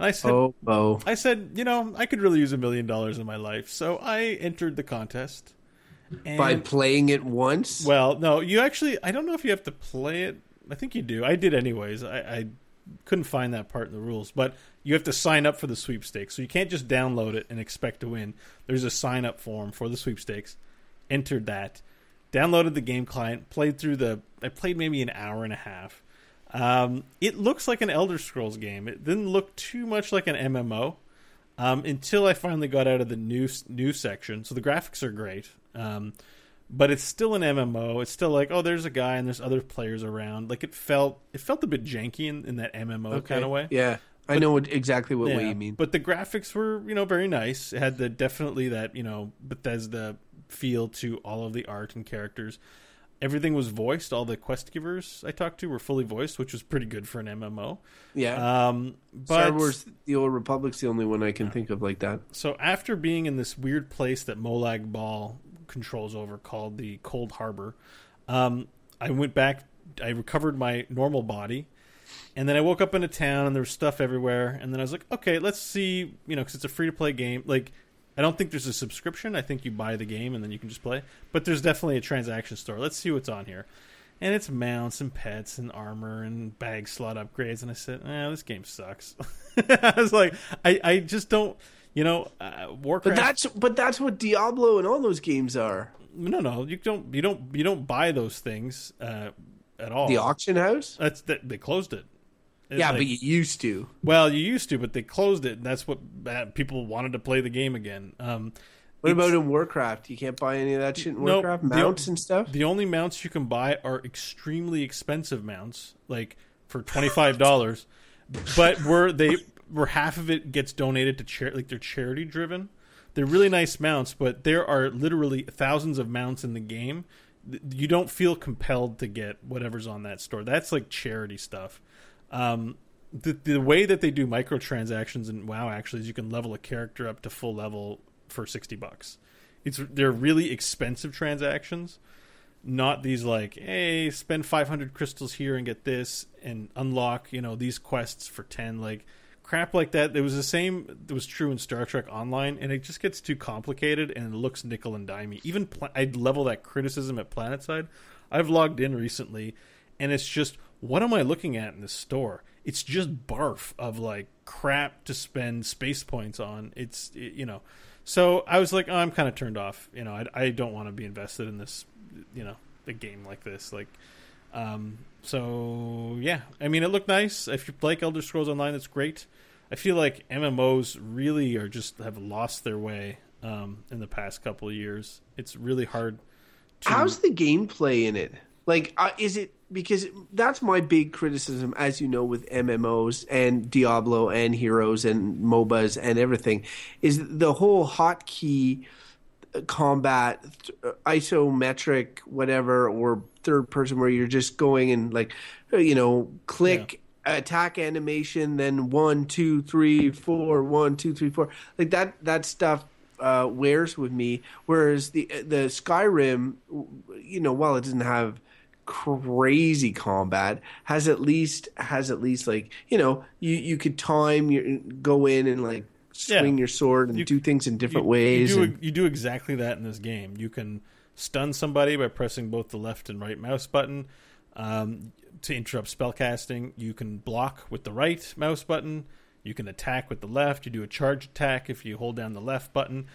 I said, Oh, oh. I said, you know, I could really use a million dollars in my life, so I entered the contest. And, By playing it once? well, no, you actually, I don't know if you have to play it. I think you do. I did anyways. I, I couldn't find that part in the rules, but you have to sign up for the sweepstakes. So you can't just download it and expect to win. There's a sign up form for the sweepstakes. Entered that, downloaded the game client, played through the. I played maybe an hour and a half. Um, it looks like an Elder Scrolls game. It didn't look too much like an MMO um, until I finally got out of the new new section. So the graphics are great, um, but it's still an MMO. It's still like, oh, there's a guy and there's other players around. Like it felt it felt a bit janky in, in that MMO kind of way. Yeah. I know what, exactly what way you mean. But the graphics were, you know, very nice. It had the definitely that, you know, Bethesda feel to all of the art and characters. Everything was voiced. All the quest givers I talked to were fully voiced, which was pretty good for an MMO. yeah. Um, but Star Wars The Old Republic's the only one I can think of like that. so after being in this weird place that Molag Bal controls over called the Coldharbour, um, I went back. I recovered my normal body, and then I woke up in a town and there was stuff everywhere. And then I was like, okay, let's see, you know, because it's a free to play game. Like, I don't think there's a subscription. I think you buy the game and then you can just play. But there's definitely a transaction store. Let's see what's on here. And it's mounts and pets and armor and bag slot upgrades. And I said, eh, this game sucks. (laughs) I was like, I, I just don't, you know, uh, Warcraft. But that's but that's what Diablo and all those games are. no, no, you don't, you don't, you don't buy those things uh, at all. The auction house? That's that they closed it. It's Yeah, like- but you used to. Well, you used to, but they closed it, and that's what uh, people wanted to play the game again. Um, What about in Warcraft? You can't buy any of that shit in Nope. Warcraft? The- Mounts and stuff? the only mounts you can buy are extremely expensive mounts, like for twenty five dollars, but were they where half of it gets donated to charity, like they're charity driven. They're really nice mounts, but there are literally thousands of mounts in the game. You don't feel compelled to get whatever's on that store. That's like charity stuff. Um, the the way that they do microtransactions in WoW actually is you can level a character up to full level for sixty bucks. It's they're really expensive transactions, not these like hey spend five hundred crystals here and get this and unlock you know these quests for ten like crap like that. It was the same. It was true in Star Trek Online, and it just gets too complicated and it looks nickel and dimey. Even I'd level that criticism at PlanetSide. I've logged in recently, and it's just what am I looking at in this store? It's just barf of like crap to spend space points on. It's it- you know, so I was like, oh, I'm kind of turned off. You know, I, I don't want to be invested in this. You know, a game like this, like. Um, so yeah, I mean, it looked nice. If you like Elder Scrolls Online, that's great. I feel like MMOs really are just have lost their way um, in the past couple of years. It's really hard. To, How's the gameplay in it? Like, uh, is it because that's my big criticism, as you know, with MMOs and Diablo and Heroes and MOBAs and everything, is the whole hotkey combat, isometric, whatever, or third person where you're just going and like, you know, click. Attack animation, then one, two, three, four, one, two, three, four. Like that. That stuff uh, wears with me. Whereas the the Skyrim, you know, while it doesn't have crazy combat, has at least has at least like you know you you could time your go in and like swing Yeah. your sword and You- do things in different you, ways. You do, and- you do exactly that in this game. You can stun somebody by pressing both the left and right mouse button um, to interrupt spellcasting. You can block with the right mouse button. You can attack with the left. You do a charge attack if you hold down the left button.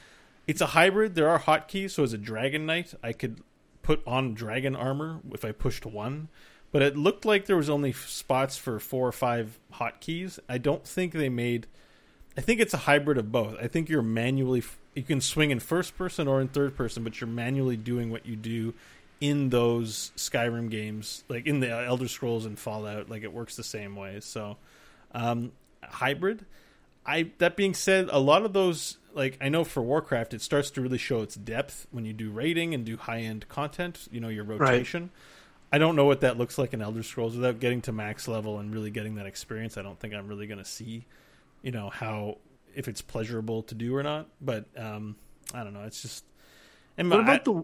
It's a hybrid. There are hotkeys. So as a dragon knight, I could put on dragon armor if I pushed one. But it looked like there was only spots for four or five hotkeys. I don't think they made I think it's a hybrid of both. I think you're manually you can swing in first person or in third person, but you're manually doing what you do in those Skyrim games, like in the Elder Scrolls and Fallout. Like it works the same way. So um, hybrid. I that being said, a lot of those like I know for Warcraft, it starts to really show its depth when you do raiding and do high end content. You know your rotation. I don't know what that looks like in Elder Scrolls without getting to max level and really getting that experience. I don't think I'm really going to see you know how if it's pleasurable to do or not but um i don't know it's just and what I- about the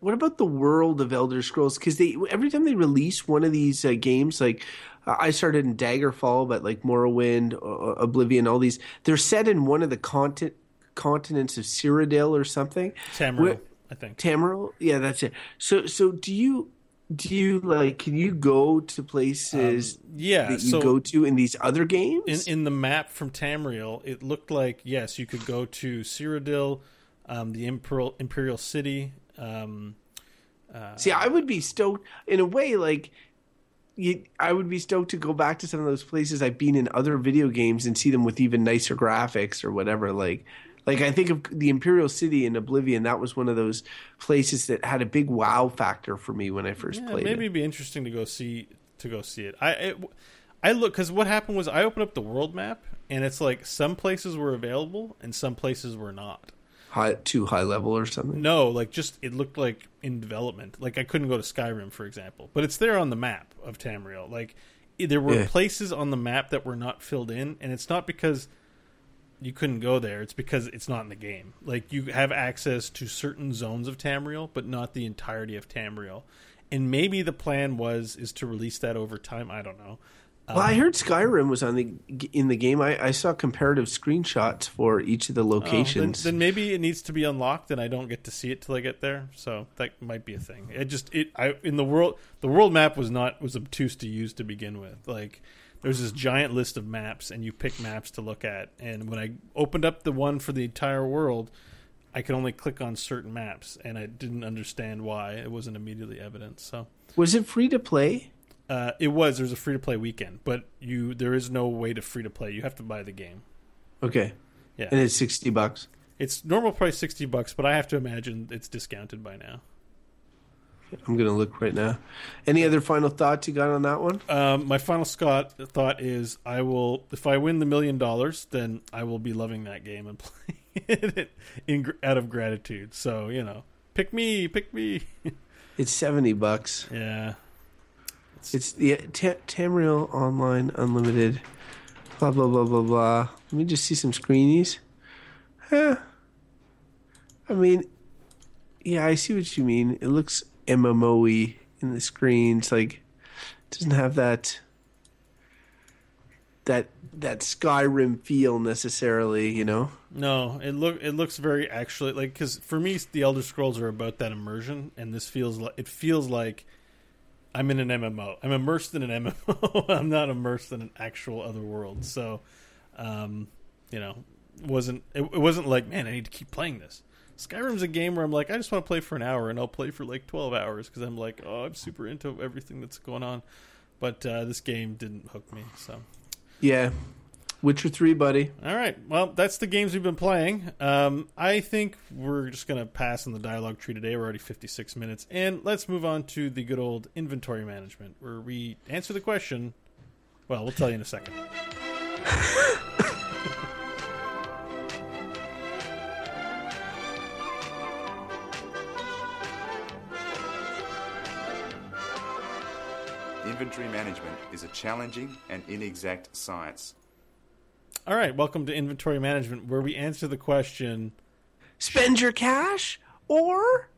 what about the world of Elder Scrolls? Because they every time they release one of these uh, games, like uh, I started in Daggerfall, but like Morrowind, uh, Oblivion, all these, they're set in one of the continent continents of Cyrodiil or something. Tamriel, I think. Tamriel, yeah, that's it. So, so do you do you like? Can you go to places yeah, that you so- go to in these other games? in in the map from Tamriel, it looked like yes, you could go to Cyrodiil, um, the Imperial Imperial City. Um, See, I would be stoked in a way, like you, I would be stoked to go back to some of those places I've been in other video games and see them with even nicer graphics or whatever. Like, like I think of the Imperial City in Oblivion. That was one of those places that had a big wow factor for me when I first yeah, played maybe it. it'd be interesting to go see to go see it. I it, I look because what happened was I opened up the world map and it's like some places were available and some places were not. High, too high level or something. No, like just it looked like in development. Like I couldn't go to Skyrim, for example, but it's there on the map of Tamriel. Like there were Yeah. places on the map that were not filled in, and it's not because you couldn't go there. It's because it's not in the game. Like you have access to certain zones of Tamriel, but not the entirety of Tamriel. And maybe the plan was is to release that over time. I don't know. Well, I um, heard Skyrim was on the in the game. I, I saw comparative screenshots for each of the Oh, then, locations. then maybe it needs to be unlocked, and I don't get to see it till I get there. So that might be a thing. It just it I in the world the world map was not was obtuse to use to begin with. Like there's this giant list of maps, and you pick maps to look at. And when I opened up the one for the entire world, I could only click on certain maps, and I didn't understand why it wasn't immediately evident. So. was it free to play? Uh, it was. There's a free to play weekend, but you there is no way to free to play. You have to buy the game. Okay, Yeah, and it's sixty bucks. It's normal price sixty bucks, but I have to imagine it's discounted by now. I'm gonna look right now. Any other final thoughts you got on that one? Um, my final Scott thought is I will if I win the million dollars, then I will be loving that game and (laughs) playing it in out of gratitude. So you know, pick me, pick me. (laughs) It's seventy bucks. yeah, It's the Ta- Tamriel Online Unlimited. Blah blah blah blah blah. Let me just see some screenies. Huh. I mean, yeah, I see what you mean. It looks MMO-y in the screens. Like, doesn't have that that that Skyrim feel necessarily. You know. no, it look it looks very actually like because for me the Elder Scrolls are about that immersion, and this feels like it feels like I'm in an MMO. I'm immersed in an MMO. (laughs) I'm not immersed in an actual other world. So, um, you know, wasn't it, it wasn't like man, I need to keep playing this. Skyrim's a game where I'm like, I just want to play for an hour, and I'll play for like 12 hours because I'm like, oh, I'm super into everything that's going on. But uh, this game didn't hook me. So, Yeah. Witcher Three, buddy. all right, well, that's the games we've been playing. Um, I think we're just gonna pass on the dialogue tree today. We're already 56 minutes, and let's move on to the good old inventory management, where we answer the question. Well, we'll tell you in a second. (laughs) Inventory management is a challenging and inexact science. All right, welcome to inventory management, where we answer the question Spend your cash or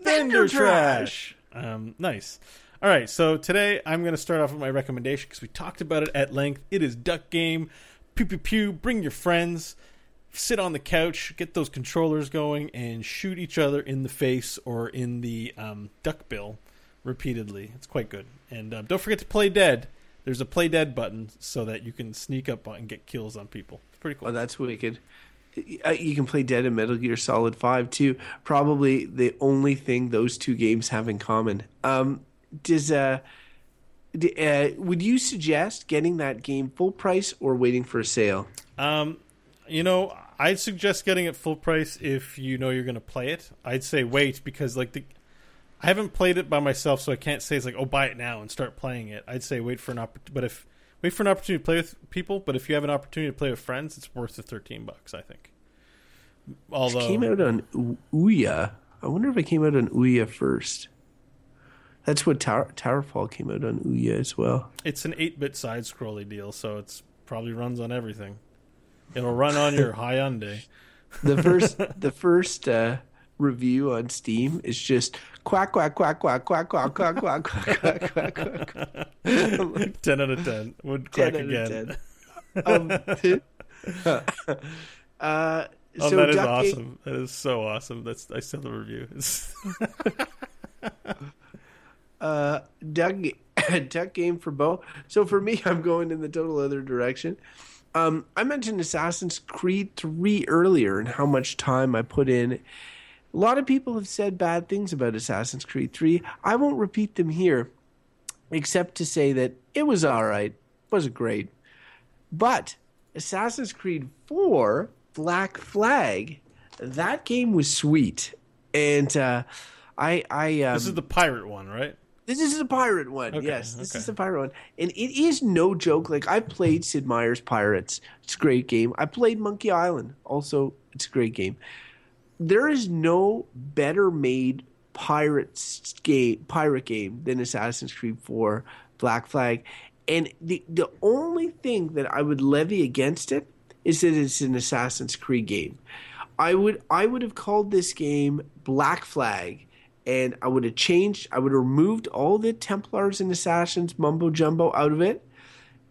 vendor trash. Um, nice. All right, so today I'm going to start off with my recommendation because we talked about it at length. It is Duck Game. Pew pew pew. Bring your friends. Sit on the couch, get those controllers going, and shoot each other in the face or in the um, duck bill repeatedly. It's quite good. And um, don't forget to play dead. There's a play dead button so that you can sneak up on and get kills on people. It's pretty cool. Oh, that's wicked. Uh, You can play Dead and Metal Gear Solid 5 too. Probably the only thing those two games have in common. Um, does uh, d- uh, would you suggest getting that game full price or waiting for a sale? Um, you know, I'd suggest getting it full price if you know you're going to play it. I'd say wait because like the I haven't played it by myself, so I can't say it's like oh buy it now and start playing it. I'd say wait for an opportunity, but if wait for an opportunity to play with people. But if you have an opportunity to play with friends, it's worth the thirteen bucks. I think. Although It came out on Ouya. I wonder if it came out on Ouya first. That's what Tower, Towerfall came out on Ouya as well. it's an eight-bit side-scrolly deal, so it's probably runs on everything. It'll run on your (laughs) Hyundai. The first, the first uh, review on Steam is just quack quack quack quack quack quack quack quack quack quack quack quack. ten out of ten. Would 10 quack again. 10. Um, uh, Oh, so that is awesome. That is so awesome. That's I saw the review. Uh, duck, duck game for Bo. So for me, I'm going in the total other direction. Um, I mentioned Assassin's Creed 3 earlier and how much time I put in. A lot of people have said bad things about Assassin's Creed 3. I won't repeat them here, except to say that it was all right. It wasn't great. But Assassin's Creed 4 Black Flag, that game was sweet. And uh, I, I um, this is the pirate one, right? this is the pirate one. Okay, yes, this okay. is the pirate one, and it is no joke. Like I played Sid Meier's Pirates. It's a great game. I played Monkey Island. Also, it's a great game. There is no better made pirates game pirate game than Assassin's Creed 4 Black Flag. And the the only thing that I would levy against it is that it's an Assassin's Creed game. I would I would have called this game Black Flag and I would have changed I would have removed all the Templars and Assassins mumbo jumbo out of it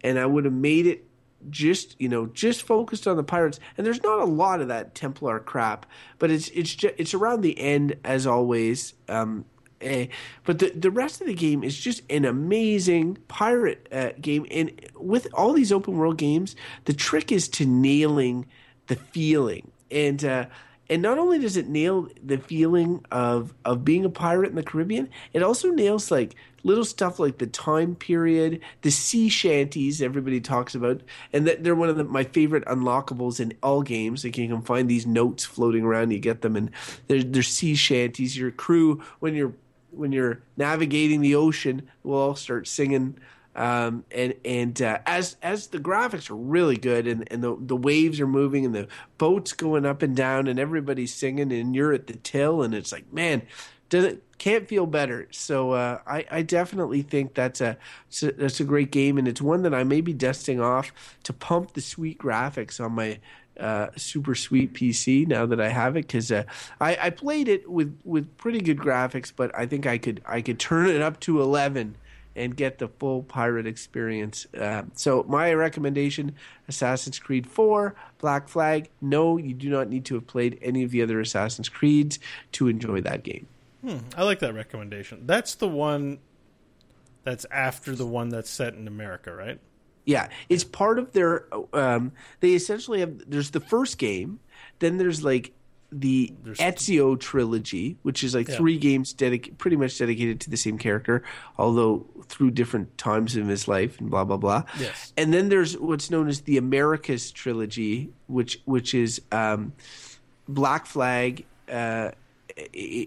and I would have made it just you know just focused on the pirates. And there's not a lot of that Templar crap but it's it's just, it's around the end as always. Um eh, but the the rest of the game is just an amazing pirate uh, game. And with all these open world games the trick is to nailing the feeling. And uh and not only does it nail the feeling of of being a pirate in the Caribbean, it also nails like little stuff like the time period, the sea shanties everybody talks about, and that they're one of the, my favorite unlockables in all games. Like you can find these notes floating around, you get them, and they're, they're sea shanties. Your crew when you're when you're navigating the ocean will all start singing um, and and uh, as as the graphics are really good and, and the the waves are moving and the boats going up and down and everybody's singing and you're at the till and it's like man doesn't can't feel better. So uh, I, I definitely think that's a, that's a great game and it's one that I may be dusting off to pump the sweet graphics on my uh, super sweet PC now that I have it because uh, I, I played it with, with pretty good graphics but I think I could I could turn it up to eleven and get the full pirate experience. Uh, so my recommendation: Assassin's Creed 4, Black Flag. No, you do not need to have played any of the other Assassin's Creeds to enjoy that game. I like that recommendation. That's the one that's after the one that's set in America, right? Yeah, it's part of their. Um, they essentially have. There's the first game, then there's like the There's- Ezio trilogy, which is like Yeah. three games dedicated, pretty much dedicated to the same character, although through different times in his life and blah blah blah. Yes. And then there's what's known as the Americas trilogy, which which is um, Black Flag. Uh,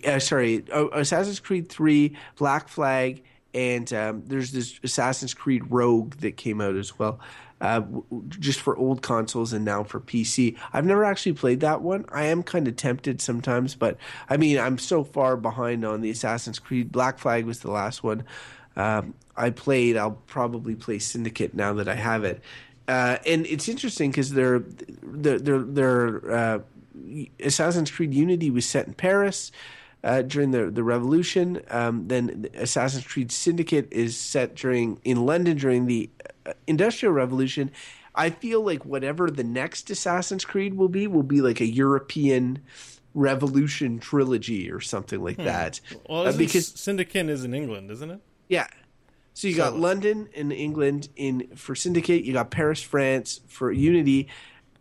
uh, sorry, uh, Assassin's Creed Three, Black Flag, and um, there's this Assassin's Creed Rogue that came out as well, uh, just for old consoles and now for PC. I've never actually played that one. I am kind of tempted sometimes, but I mean, I'm so far behind on the Assassin's Creed. Black Flag was the last one um, I played. I'll probably play Syndicate now that I have it. Uh, and it's interesting because they're they're they're, they're uh, Assassin's Creed Unity was set in Paris uh, during the the Revolution. Um, then Assassin's Creed Syndicate is set during in London during the Industrial Revolution. I feel like whatever the next Assassin's Creed will be will be like a European Revolution trilogy or something like that. Well, Uh, because Syndicate is in England, isn't it? yeah. So you got London in England in for Syndicate. You got Paris, France for Unity.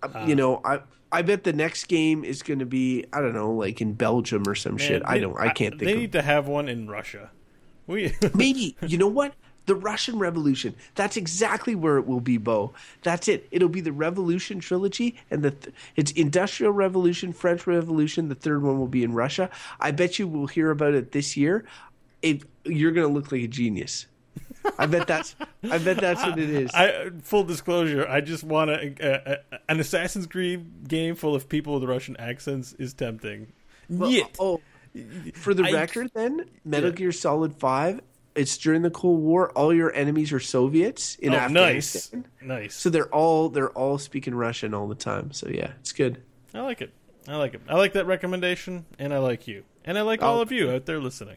Uh, you know, I I bet the next game is going to be I don't know, like in Belgium or some shit. Man, I don't. I can't think. They think. need to have one in Russia. We Maybe you know what? The Russian Revolution. That's exactly where it will be, Bo. That's it. It'll be the Revolution trilogy, and the th- it's Industrial Revolution, French Revolution. The third one will be in Russia. I bet you we'll hear about it this year. It, you're going to look like a genius. I bet that's. I bet that's what it is. (laughs) I full disclosure, I just want a, a, a- an Assassin's Creed game full of people with Russian accents is tempting. Well, Yet. Oh, for the I- record, then Metal Yeah. Gear Solid Five. It's during the Cold War. All your enemies are Soviets in oh, nice, Afghanistan. nice. So they're all they're all speaking Russian all the time. So yeah, it's good. I like it. I like it. I like that recommendation, and I like you, and I like all of you out there listening.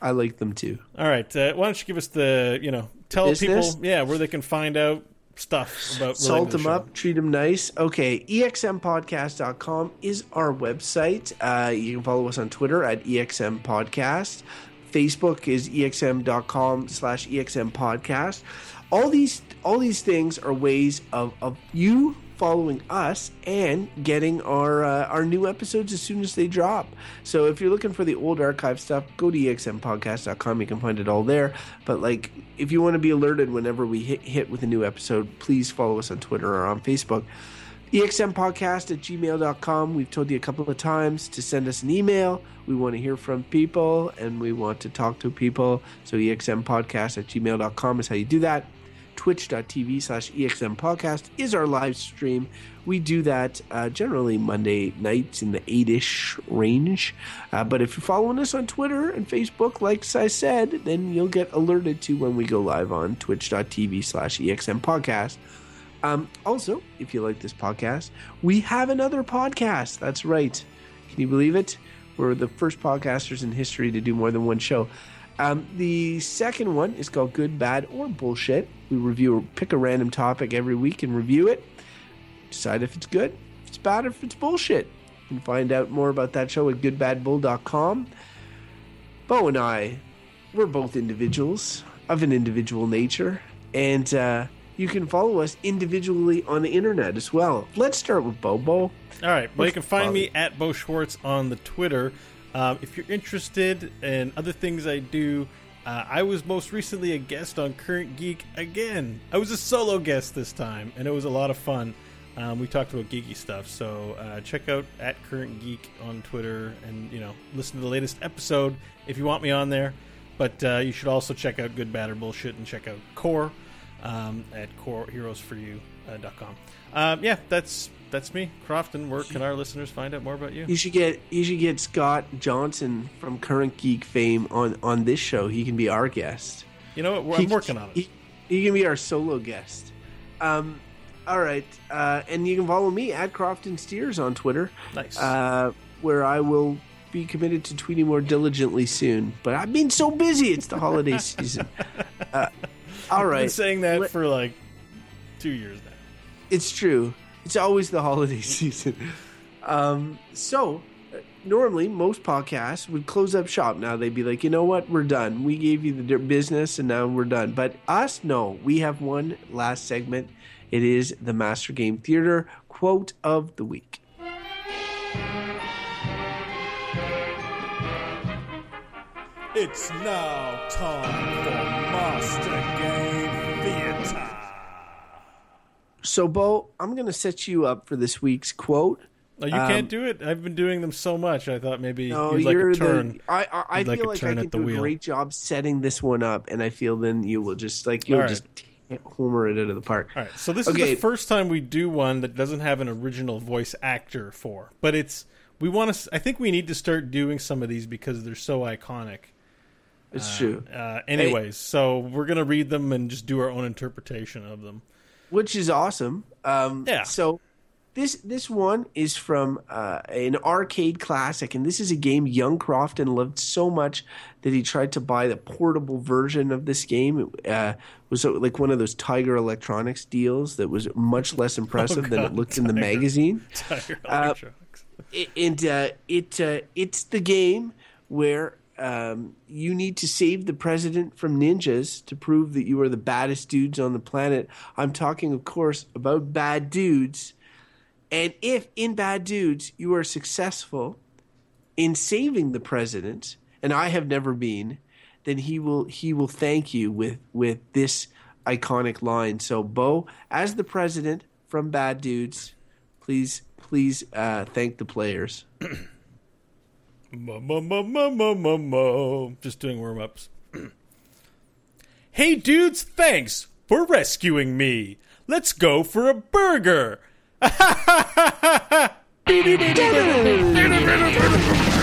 I like them too. All right, uh, why don't you give us the you know tell Business? people yeah where they can find out stuff about Salt them the up, treat them nice. Okay, exmpodcast.com is our website. Uh, you can follow us on Twitter at exmpodcast. Facebook is exm.com slash exm podcast. All these all these things are ways of, of you following us and getting our uh, our new episodes as soon as they drop. So if you're looking for the old archive stuff, go to exmpodcast.com. You can find it all there. But like if you want to be alerted whenever we hit, hit with a new episode, please follow us on Twitter or on Facebook. Exmpodcast at gmail.com. We've told you a couple of times to send us an email. We want to hear from people and we want to talk to people. So exmpodcast at gmail.com is how you do that twitch.tv slash exm podcast is our live stream we do that uh, generally monday nights in the 8ish range uh, but if you're following us on twitter and facebook like i said then you'll get alerted to when we go live on twitch.tv slash exm podcast um, also if you like this podcast we have another podcast that's right can you believe it we're the first podcasters in history to do more than one show um, the second one is called Good, Bad, or Bullshit. We review, pick a random topic every week and review it. Decide if it's good, if it's bad, or if it's bullshit. You can find out more about that show at goodbadbull.com. Bo and I, we're both individuals of an individual nature, and uh, you can follow us individually on the internet as well. Let's start with Bobo. All right. Well, you can find me at Bo Schwartz on the Twitter. Um, if you're interested in other things I do, uh, I was most recently a guest on Current Geek again. I was a solo guest this time, and it was a lot of fun. Um, we talked about geeky stuff, so uh, check out at Current Geek on Twitter, and you know, listen to the latest episode if you want me on there. But uh, you should also check out Good, Bad, or Bullshit, and check out Core um, at CoreHeroesForYou.com. Um, yeah, that's that's me, Crofton. Where can our listeners find out more about you? You should get you should get Scott Johnson from Current Geek fame on on this show. He can be our guest. You know what? Well, He- I'm working on it. He, he can be our solo guest. Um, all right, uh, and you can follow me at Crofton Steers on Twitter, Nice. uh, where I will be committed to tweeting more diligently soon. But I've been so busy; it's the holiday (laughs) season. Uh, all (laughs) I've been saying that Let- for like two years now. It's true. It's always the holiday (laughs) season. Um, so, uh, normally, most podcasts would close up shop. Now they'd be like, you know what? We're done. We gave you the business and now we're done. But us, no. We have one last segment. It is the Master Game Theater quote of the week. It's now time for Master Game So, Bo, I'm going to set you up for this week's quote. Oh, you Um, can't do it. I've been doing them so much. I thought maybe No, you'd like you're a turn. the. I I, I like feel like I can do a wheel. great job setting this one up, and I feel then you will just like you'll right. just homer it out of the park. All right, so this is the first time we do one that doesn't have an original voice actor for, but it's we want to. I think we need to start doing some of these because they're so iconic. It's true. Uh, anyways, so we're gonna read them and just do our own interpretation of them. Which is awesome. Um, Yeah. So this this one is from uh, an arcade classic, and this is a game young Crofton loved so much that he tried to buy the portable version of this game. It uh, was uh, like one of those Tiger Electronics deals that was much less impressive than it Oh, looked in the magazine. Tiger Uh, Electronics. I- and uh, it uh, it's the game where um, you need to save the president from ninjas to prove that you are the baddest dudes on the planet. I'm talking, of course, about bad dudes. And if in bad dudes you are successful in saving the president, and I have never been, then he will he will thank you with with this iconic line. So, Bo, as the president from Bad Dudes, please please uh, thank the players. (clears throat) Mo, mo, mo, mo, mo, mo, mo. Just doing warm ups. (clears throat) hey, dudes, thanks for rescuing me. Let's go for a burger. (laughs) (laughs)